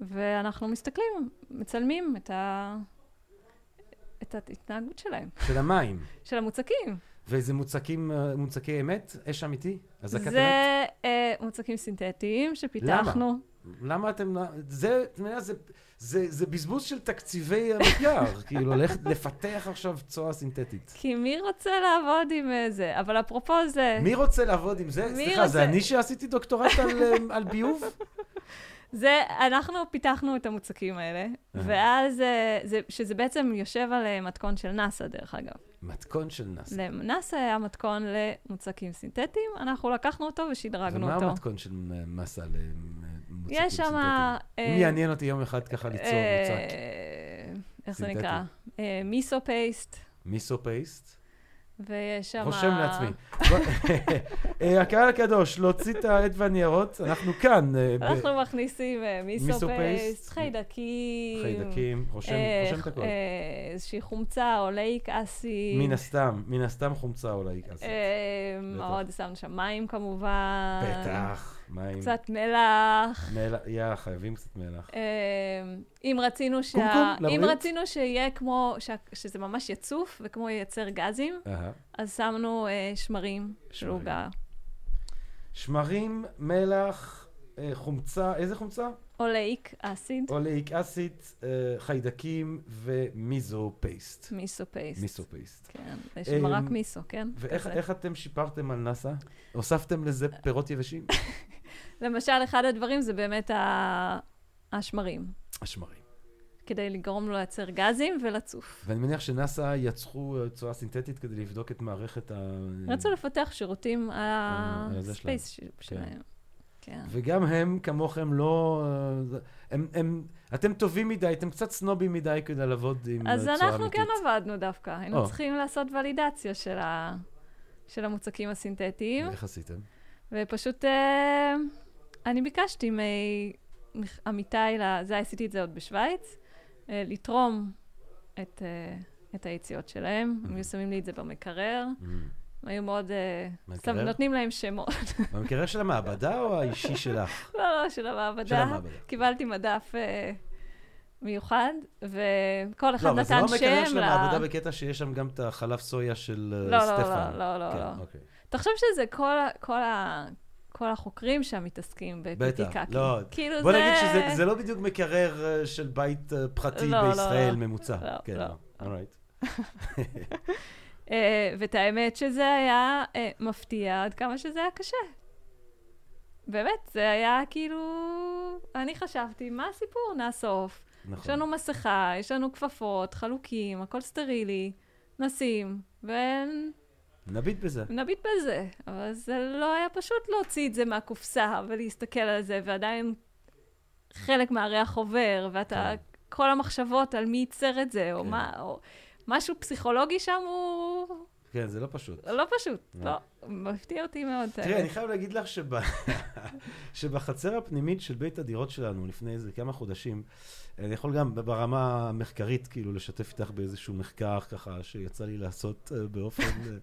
ואנחנו מסתכלים, מצלמים את ה... את ההתנהגות שלהם. של המים. של המוצקים. וזה מוצקים, אה, מוצקי אמת? אש אמיתי? אזעקת זה אה, מוצקים סינתטיים שפיתחנו. למה? למה אתם... זה, זה, זה, זה, זה בזבוז של תקציבי המחקר, כאילו, ללכת לפתח עכשיו צואה סינתטית. כי מי רוצה לעבוד עם אה, זה? אבל אפרופו זה... מי רוצה לעבוד עם זה? סליחה, רוצה... זה אני שעשיתי דוקטורט על, אה, על ביוב? זה, אנחנו פיתחנו את המוצקים האלה, ואז, אה, זה, שזה בעצם יושב על אה, מתכון של נאסא, דרך אגב. מתכון של נאסא. לנאסא היה מתכון למוצקים סינתטיים, אנחנו לקחנו אותו ושדרגנו אותו. ומה המתכון של נאסא למוצקים יש שם... אם יעניין אותי יום אחד ככה ליצור מוצק. איך זה נקרא? מיסו פייסט. מיסו פייסט? ויש שם... רושם לעצמי. אה, הקהל הקדוש, להוציא את העט והניירות, אנחנו כאן. אה, אנחנו מכניסים אה, מיסו פייסט, חיידקים. חיידקים, רושם את הכול. איזושהי חומצה, אולאיק אסיד. מן הסתם, מן הסתם חומצה אולאיק אסיד. עוד שמנו שם מים כמובן. בטח. מים. קצת מלח. מלח, יא, חייבים קצת מלח. אם רצינו שה... קומקום, אם רצינו שיהיה כמו. שזה ממש יצוף וכמו ייצר גזים, אז שמנו uh, שמרים של עוגה. שמרים, מלח, אה, חומצה, איזה חומצה? אולאיק אסיד. אולאיק אסיד, אה, חיידקים ומיזו פייסט. מיסו פייסט. מיסו פייסט. כן, יש מרק מיסו, כן? ואיך אתם שיפרתם על נאסא? הוספתם לזה פירות יבשים? למשל, אחד הדברים זה באמת השמרים. השמרים. כדי לגרום לו לייצר גזים ולצוף. ואני מניח שנאסא יצרו צורה סינתטית כדי לבדוק את מערכת ה... רצו לפתח שירותים על הספייס שלהם. כן. וגם הם, כמוכם, לא... הם, הם, אתם טובים מדי, אתם קצת סנובים מדי כדי לעבוד עם צורה אמיתית. אז אנחנו כן עבדנו דווקא. היינו. צריכים לעשות ולידציה של, ה, של המוצקים הסינתטיים. ואיך עשיתם? ופשוט, uh, אני ביקשתי מעמיתי, זה עשיתי את זה עוד בשוויץ, uh, לתרום את, uh, את היציאות שלהם. Mm-hmm. הם היו שמים לי את זה במקרר. Mm-hmm. היו מאוד... סתם נותנים להם שמות. במקרר של המעבדה או האישי שלך? לא, לא, של המעבדה. של המעבדה. קיבלתי מדף מיוחד, וכל אחד נתן שם ל... לא, אבל זה לא המקרר של המעבדה בקטע שיש שם גם את החלב סויה של לא, סטפן. לא, לא, לא, לא. תחשוב שזה כל החוקרים שם מתעסקים בפיתיקה. בטח, לא. כאילו בוא זה... נגיד שזה לא בדיוק מקרר של בית פרטי לא, בישראל לא, ממוצע. לא, כן, לא. אורייט. Uh, ואת האמת שזה היה uh, מפתיע עד כמה שזה היה קשה. באמת, זה היה כאילו... אני חשבתי, מה הסיפור? נאסוף. נכון. יש לנו מסכה, יש לנו כפפות, חלוקים, הכל סטרילי, נשים, ו... נביט בזה. נביט בזה. אבל זה לא היה פשוט להוציא את זה מהקופסה ולהסתכל על זה, ועדיין חלק מהריח עובר, ואתה... כן. כל המחשבות על מי ייצר את זה, כן. או מה... או... משהו פסיכולוגי שם הוא... כן, זה לא פשוט. לא פשוט, לא. לא. מפתיע אותי מאוד. תראה, אני חייב להגיד לך שב... שבחצר הפנימית של בית הדירות שלנו, לפני איזה כמה חודשים, אני יכול גם ברמה המחקרית, כאילו, לשתף איתך באיזשהו מחקר ככה, שיצא לי לעשות אה, באופן,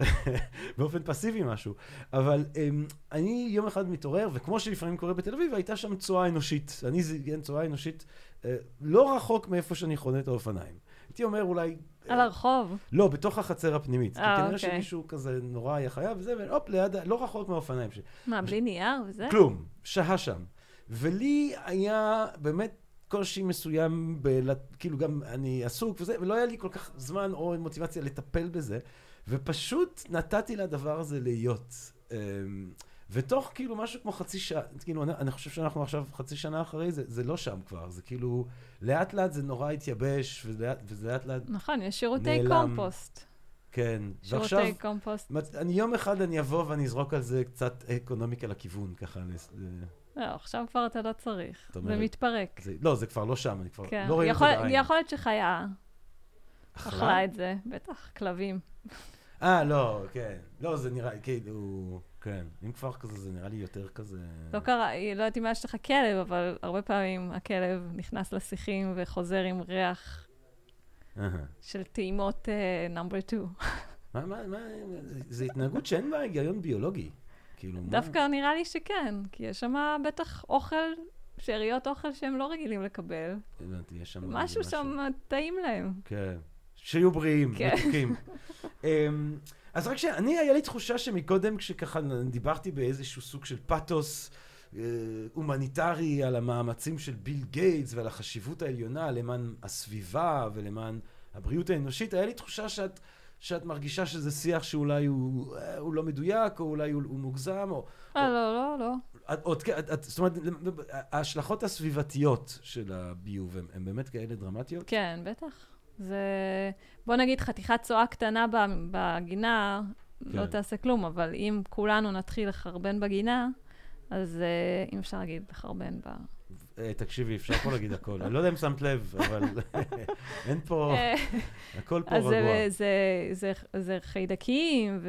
באופן פסיבי משהו. אבל אמ, אני יום אחד מתעורר, וכמו שלפעמים קורה בתל אביב, הייתה שם צואה אנושית. אני זיגן צואה אנושית אה, לא רחוק מאיפה שאני חונה את האופניים. הייתי אומר אולי... על הרחוב. לא, בתוך החצר הפנימית. אה, כנראה אוקיי. שמישהו כזה נורא היה חייב וזה, והופ, ליד, לא רחוק מהאופניים שלי. מה, בלי נייר וזה? כלום, שהה שם. ולי היה באמת קושי מסוים. כאילו גם אני עסוק וזה, ולא היה לי כל כך זמן או מוטיבציה לטפל בזה, ופשוט נתתי לדבר הזה להיות. ותוך כאילו משהו כמו חצי שעה, כאילו אני, אני חושב שאנחנו עכשיו חצי שנה אחרי זה, זה לא שם כבר, זה כאילו לאט לאט זה נורא התייבש, ולאט, וזה לאט לאט, נכון, יש שירותי נעלם. קומפוסט. כן. ועכשיו, שירותי קומפוסט. מת- אני יום אחד אני אבוא ואני אזרוק על זה קצת אקונומיקה לכיוון, ככה. לס- לא, עכשיו כבר אתה לא צריך. זאת זה אומרת, מתפרק. זה, לא, זה כבר לא שם, אני כבר כן. לא רואים את זה בעין. יכול להיות שחיה? אכלה את זה. בטח, כלבים. אה, לא, כן. לא, זה נראה, כאילו, כן. אם כבר כזה, זה נראה לי יותר כזה... לא קרה, לא יודעת אם יש לך כלב, אבל הרבה פעמים הכלב נכנס לשיחים וחוזר עם ריח. של טעימות נאמבר 2. מה, מה, מה, זה- התנהגות שאין בה היגיון ביולוגי. כאילו, מה? דווקא נראה לי שכן, כי יש שם בטח אוכל, שאריות אוכל שהם לא רגילים לקבל. הבנתי, יש שם... משהו שם טעים להם. כן. שיהיו בריאים, כן. מתוקים. אז רק שאני, היה לי תחושה שמקודם, כשככה דיברתי באיזשהו סוג של פאתוס אה, הומניטרי על המאמצים של ביל גייטס ועל החשיבות העליונה למען הסביבה ולמען הבריאות האנושית, היה לי תחושה שאת, שאת מרגישה שזה שיח שאולי הוא, אה, הוא לא מדויק, או אולי הוא, הוא מוגזם, או... אה, לא, לא, לא. את, עוד, את, את, זאת אומרת, ההשלכות הסביבתיות של הביוב הן באמת כאלה דרמטיות? כן, בטח. זה... בוא נגיד חתיכת צואה קטנה בגינה, לא כן. תעשה כלום, אבל אם כולנו נתחיל לחרבן בגינה, אז אה, אם אפשר להגיד לחרבן ב... אה, תקשיבי, אפשר פה להגיד הכל. אני לא יודע אם שמת לב, אבל אין פה, אה, הכל פה אז רגוע. זה, זה, זה, זה חיידקים,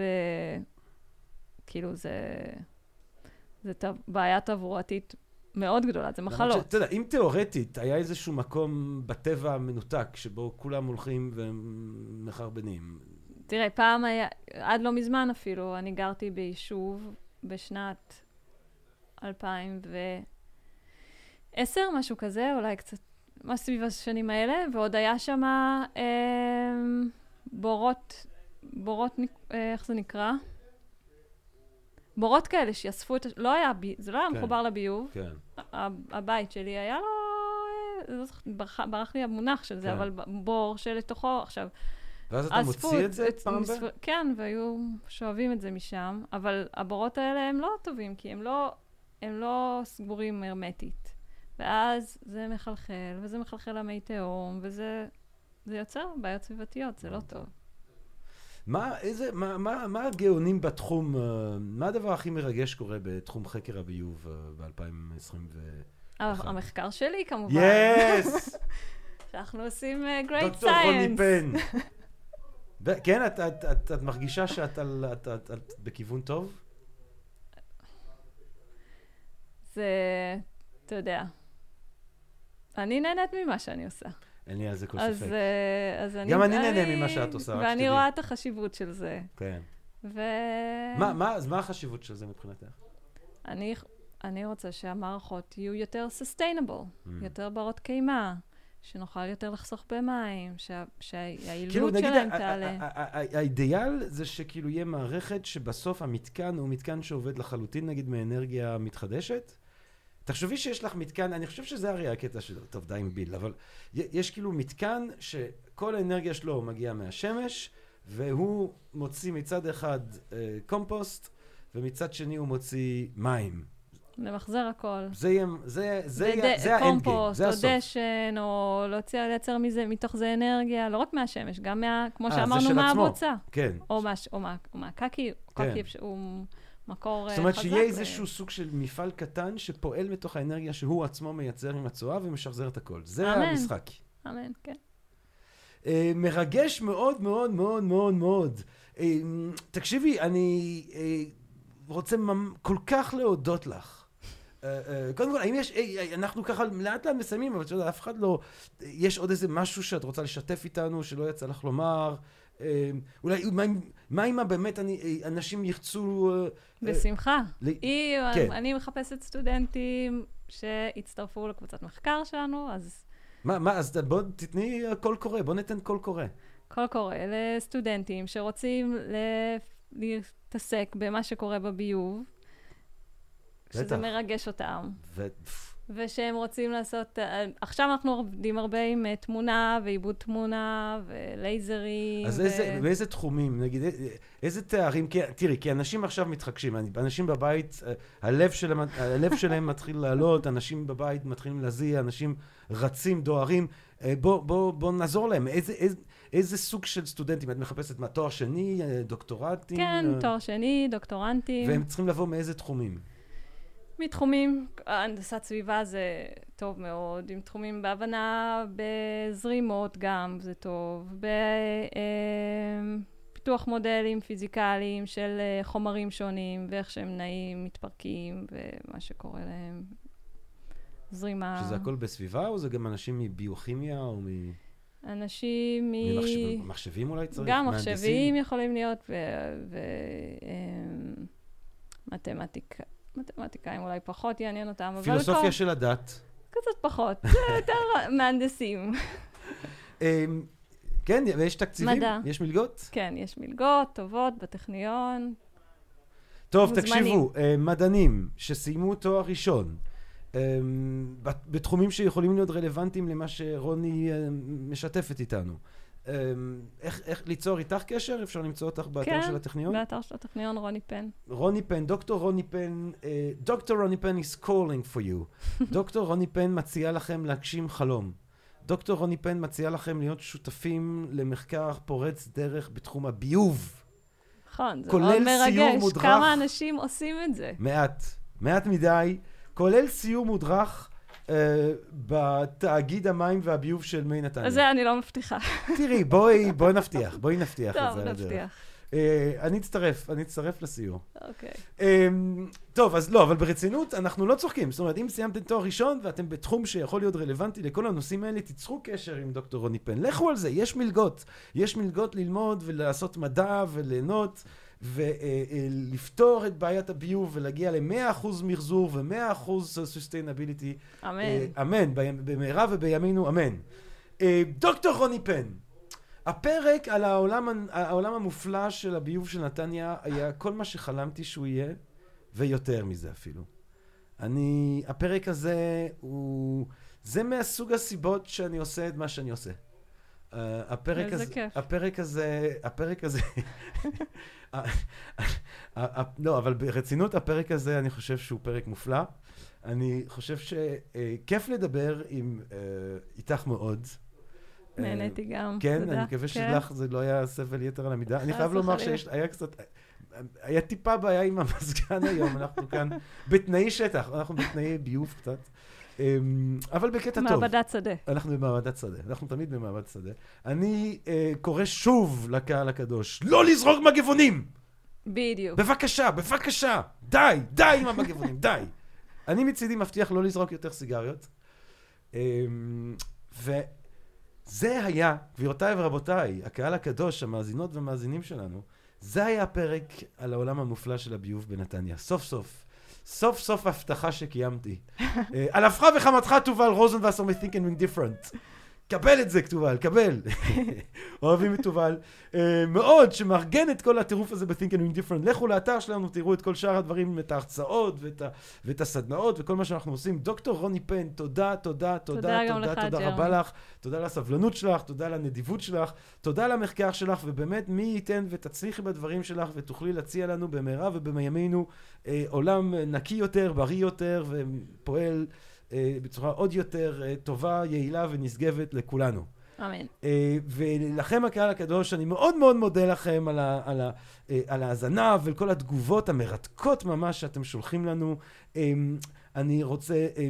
וכאילו זה... זה בעיה תברואתית מאוד גדולה, זה מחלות. שאתה יודע, אם תיאורטית היה איזשהו מקום בטבע המנותק, שבו כולם הולכים ומחרבנים, תראה, פעם היה, עד לא מזמן אפילו, אני גרתי ביישוב בשנת 2010, משהו כזה, אולי קצת, מה סביב השנים האלה, ועוד היה שם אה, בורות, בורות, אה, איך זה נקרא? בורות כאלה שיאספו את, לא היה, זה לא היה כן. מחובר לביוב, כן. הבית שלי היה לו, אה, לא זוכרת, ברח, ברח לי המונח של זה, כן. אבל בור שלתוכו, עכשיו, ואז אתה מוציא את זה את- פעם ב... כן, והיו שואבים את זה משם, אבל הבורות האלה הם לא טובים, כי הם לא, הם לא סגורים הרמטית. ואז זה מחלחל, וזה מחלחל למי תהום, וזה זה יוצר בעיות סביבתיות, זה לא טוב. מה, איזה, מה, מה, מה הגאונים בתחום, אה, מה הדבר הכי מרגש קורה בתחום חקר הביוב ב-2020 ו... נכון. המחקר שלי כמובן, יס! שאנחנו עושים uh, great דוקטור רוני. פן. כן, את, את, את, את מרגישה שאת על, את, את, את בכיוון טוב? זה, אתה יודע, אני נהנית ממה שאני עושה. אין לי על זה כל אז, ספק. אה, אז אני... גם אני נהנה ממה שאת עושה, רק ואני שתדעי. רואה את החשיבות של זה. כן. ו... מה, מה, אז מה החשיבות של זה מבחינתך? אני, אני רוצה שהמערכות יהיו יותר sustainable, Mm. יותר ברות קיימא, שנוכל יותר לחסוך במים, שה, שהיעילות כאילו, נגיד, שלהם תעלה. האידיאל זה שכאילו יהיה מערכת שבסוף המתקן הוא מתקן שעובד לחלוטין, נגיד, מאנרגיה מתחדשת. תחשבי שיש לך מתקן, אני חושב שזה הרי הקטע שלו, טוב, די עם ביל, אבל יש כאילו מתקן שכל האנרגיה שלו מגיעה מהשמש, והוא מוציא מצד אחד אה, קומפוסט, ומצד שני הוא מוציא מים. למחזר הכל. זה יהיה, זה, זה, וד- יהיה- זה ה end game, קומפוסט, זה או הסוף. דשן, או להוציא, לייצר מזה, מתוך זה אנרגיה, לא רק מהשמש, גם מה, כמו אה, זה שאמרנו, של. מהבוצה. כן. או, מה, או, מה, או מהקקי, כן. קקי הוא מקור אה, זאת אומרת חזק. שיהיה איזשהו סוג של מפעל קטן שפועל מתוך האנרגיה שהוא עצמו מייצר עם הצואה ומשחזר את הכל. זה אמן. המשחק. אמן, כן. אה, מרגש מאוד מאוד מאוד מאוד מאוד. Uh, תקשיבי, אני אה, רוצה ממ- כל כך להודות לך. קודם כל, האם יש, אנחנו ככה לאט לאט מסיימים, אבל את יודעת, אף אחד לא, יש עוד איזה משהו שאת רוצה לשתף איתנו, שלא יצא לך לומר? אה, אולי, מה אם- מה אם באמת אני- אה, אנשים ירצו... אה, אה, בשמחה. ל- היא, כן. אני מחפשת סטודנטים שיצטרפו לקבוצת מחקר שלנו, אז מה, מה, אז בוא תתני קול קורא, בוא ניתן קול קורא. קול קורא לסטודנטים שרוצים להתעסק במה שקורה בביוב, שזה. מרגש אותם, ו... ושהם רוצים לעשות... אה, עכשיו אנחנו עובדים הרבה עם אה, תמונה ועיבוד תמונה ולייזרים. אז ו... איזה, באיזה תחומים, נגיד, א- איזה תארים, כי, תראי, כי אנשים עכשיו מתחגשים, אנשים בבית, אה, הלב שלהם, הלב שלהם מתחיל לעלות, אנשים בבית מתחילים להזיע, אנשים רצים, דוהרים, אה, בוא, בוא, נעזור להם, איזה, איזה, איזה סוג של סטודנטים את מחפשת, מה, תואר שני, אה, דוקטורטים? כן, אה, תואר שני, דוקטורנטים. והם צריכים לבוא מאיזה תחומים? מתחומים, הנדסת סביבה זה טוב מאוד, עם תחומים בהבנה בזרימות גם זה טוב, בפיתוח מודלים פיזיקליים של אה, חומרים שונים ואיך שהם נעים, מתפרקים ומה שקורה להם. זרימה. שזה הכל בסביבה, או זה גם אנשים מביוכימיה, או אנשים מ... ממחשבים אולי צריך? גם מהנדסים? מחשבים יכולים להיות, ומתמטיקה. מתמטיקאים אולי פחות יעניין אותם, אבל פילוסופיה כל- של הדת. קצת פחות, זה יותר מהנדסים. אמ, כן, ויש תקציבים? מדע. יש מלגות? כן, יש מלגות טובות בטכניון. טוב, מוזמנים. תקשיבו, אה, מדענים שסיימו תואר ראשון, בת- בתחומים שיכולים להיות רלוונטיים למה שרוני אה, משתפת איתנו. אה, איך, איך ליצור איתך קשר? אפשר למצוא אותך באתר כן, של הטכניון? באתר של הטכניון, רוני פן. רוני פן, דוקטור רוני פן, אה, דוקטור רוני פן is calling for you. דוקטור רוני פן מציעה לכם להגשים חלום. דוקטור רוני פן מציעה לכם להיות שותפים למחקר פורץ דרך בתחום הביוב. נכון, זה מאוד מרגש. מודרך. כמה אנשים עושים את זה. מעט, מעט מדי, כולל סיור מודרך בתאגיד המים והביוב של מי נתניה. זה אני לא מבטיחה. תראי, בואי, בואי נבטיח, בואי נבטיח את טוב, זה. הדרך. נבטיח. אה, אני אצטרף, אני אצטרף לסיור. אוקיי. אמ, טוב, אז לא, אבל ברצינות, אנחנו לא צוחקים. זאת אומרת, אם סיימתם תואר ראשון ואתם בתחום שיכול להיות רלוונטי לכל הנושאים האלה, תיצרו קשר עם דוקטור רוני פן. לכו על זה, יש מלגות. יש מלגות ללמוד ולעשות מדע וליהנות ולפתור את בעיית הביוב ולהגיע ל-100% מחזור ו-100% sustainability. אמן. אה, אמן, במהרה ובימינו אמן. אה, דוקטור רוני פן, הפרק על העולם, העולם המופלא של הביוב של נתניה היה כל מה שחלמתי שהוא יהיה, ויותר מזה אפילו. אני, הפרק הזה הוא, זה מהסוג הסיבות שאני עושה את מה שאני עושה. Uh, הפרק הזה, כיף. הפרק הזה, הפרק הזה, ה- ה- ה- לא, אבל ברצינות הפרק הזה אני חושב שהוא פרק מופלא. אני חושב שכיף לדבר עם, אה, איתך מאוד. אה, נהניתי גם. כן, תודה. אני מקווה. שלך זה לא היה סבל יתר על המידה. אני חייב לומר. שיש, היה קצת, היה טיפה בעיה עם המזגן היום, אנחנו כאן בתנאי שטח, אנחנו בתנאי ביוב קצת, אבל בקטע טוב. מעבדת שדה. אנחנו במעבדת שדה, אנחנו תמיד במעבד שדה. אני אה, קורא שוב לקהל הקדוש, לא לזרוק מגבונים! בדיוק. בבקשה, בבקשה, די, די עם המגבונים, די. אני מצידי מבטיח לא לזרוק יותר סיגריות. אמ, וזה היה, גבירותיי ורבותיי, הקהל הקדוש, המאזינות והמאזינים שלנו, זה היה הפרק על העולם המופלא של הביוב בנתניה. סוף סוף. סוף סוף הבטחה שקיימתי. אה, על אפך וחמתך תובל רוזנבסר מ-Think and Being Different. קבל את זה, תובל, קבל. אוהבים את תובל. אה, מאוד, שמארגן את כל הטירוף הזה ב-Think and Being Different. לכו לאתר שלנו, תראו את כל שאר הדברים, את ההרצאות ואת, ה, ואת הסדנאות וכל מה שאנחנו עושים. דוקטור רוני פן, תודה, תודה, תודה, תודה תודה, תודה. רבה לך. תודה על הסבלנות שלך, תודה על הנדיבות שלך, תודה על המחקר שלך, ובאמת מי ייתן ותצליחי בדברים שלך ותוכלי להציע לנו במהרה ובימינו אה, עולם נקי יותר, בריא יותר ופועל בצורה עוד יותר אה, טובה, יעילה ונשגבת לכולנו. אמן. אה, ולכם, הקהל הקדוש, אני מאוד מאוד מודה לכם על, ה, על, ה, אה, על ההאזנה ועל כל התגובות המרתקות ממש שאתם שולחים לנו. אני רוצה אה,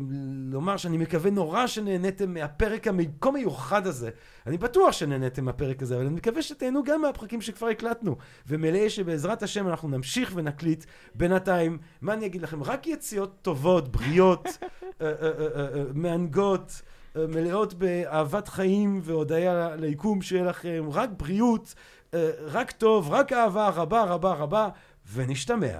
לומר שאני מקווה נורא שנהניתם מהפרק הכה מיוחד הזה. אני בטוח שנהניתם מהפרק הזה, אבל אני מקווה שתהנו גם מהפרקים שכבר הקלטנו. ומלא שבעזרת השם אנחנו נמשיך ונקליט בינתיים, מה אני אגיד לכם? רק יציאות טובות, בריאות, אה, אה, אה, מהנגות. מלאות באהבת חיים והודיה ליקום שיהיה לכם, רק בריאות, רק טוב, רק אהבה רבה רבה רבה, ונשתמע.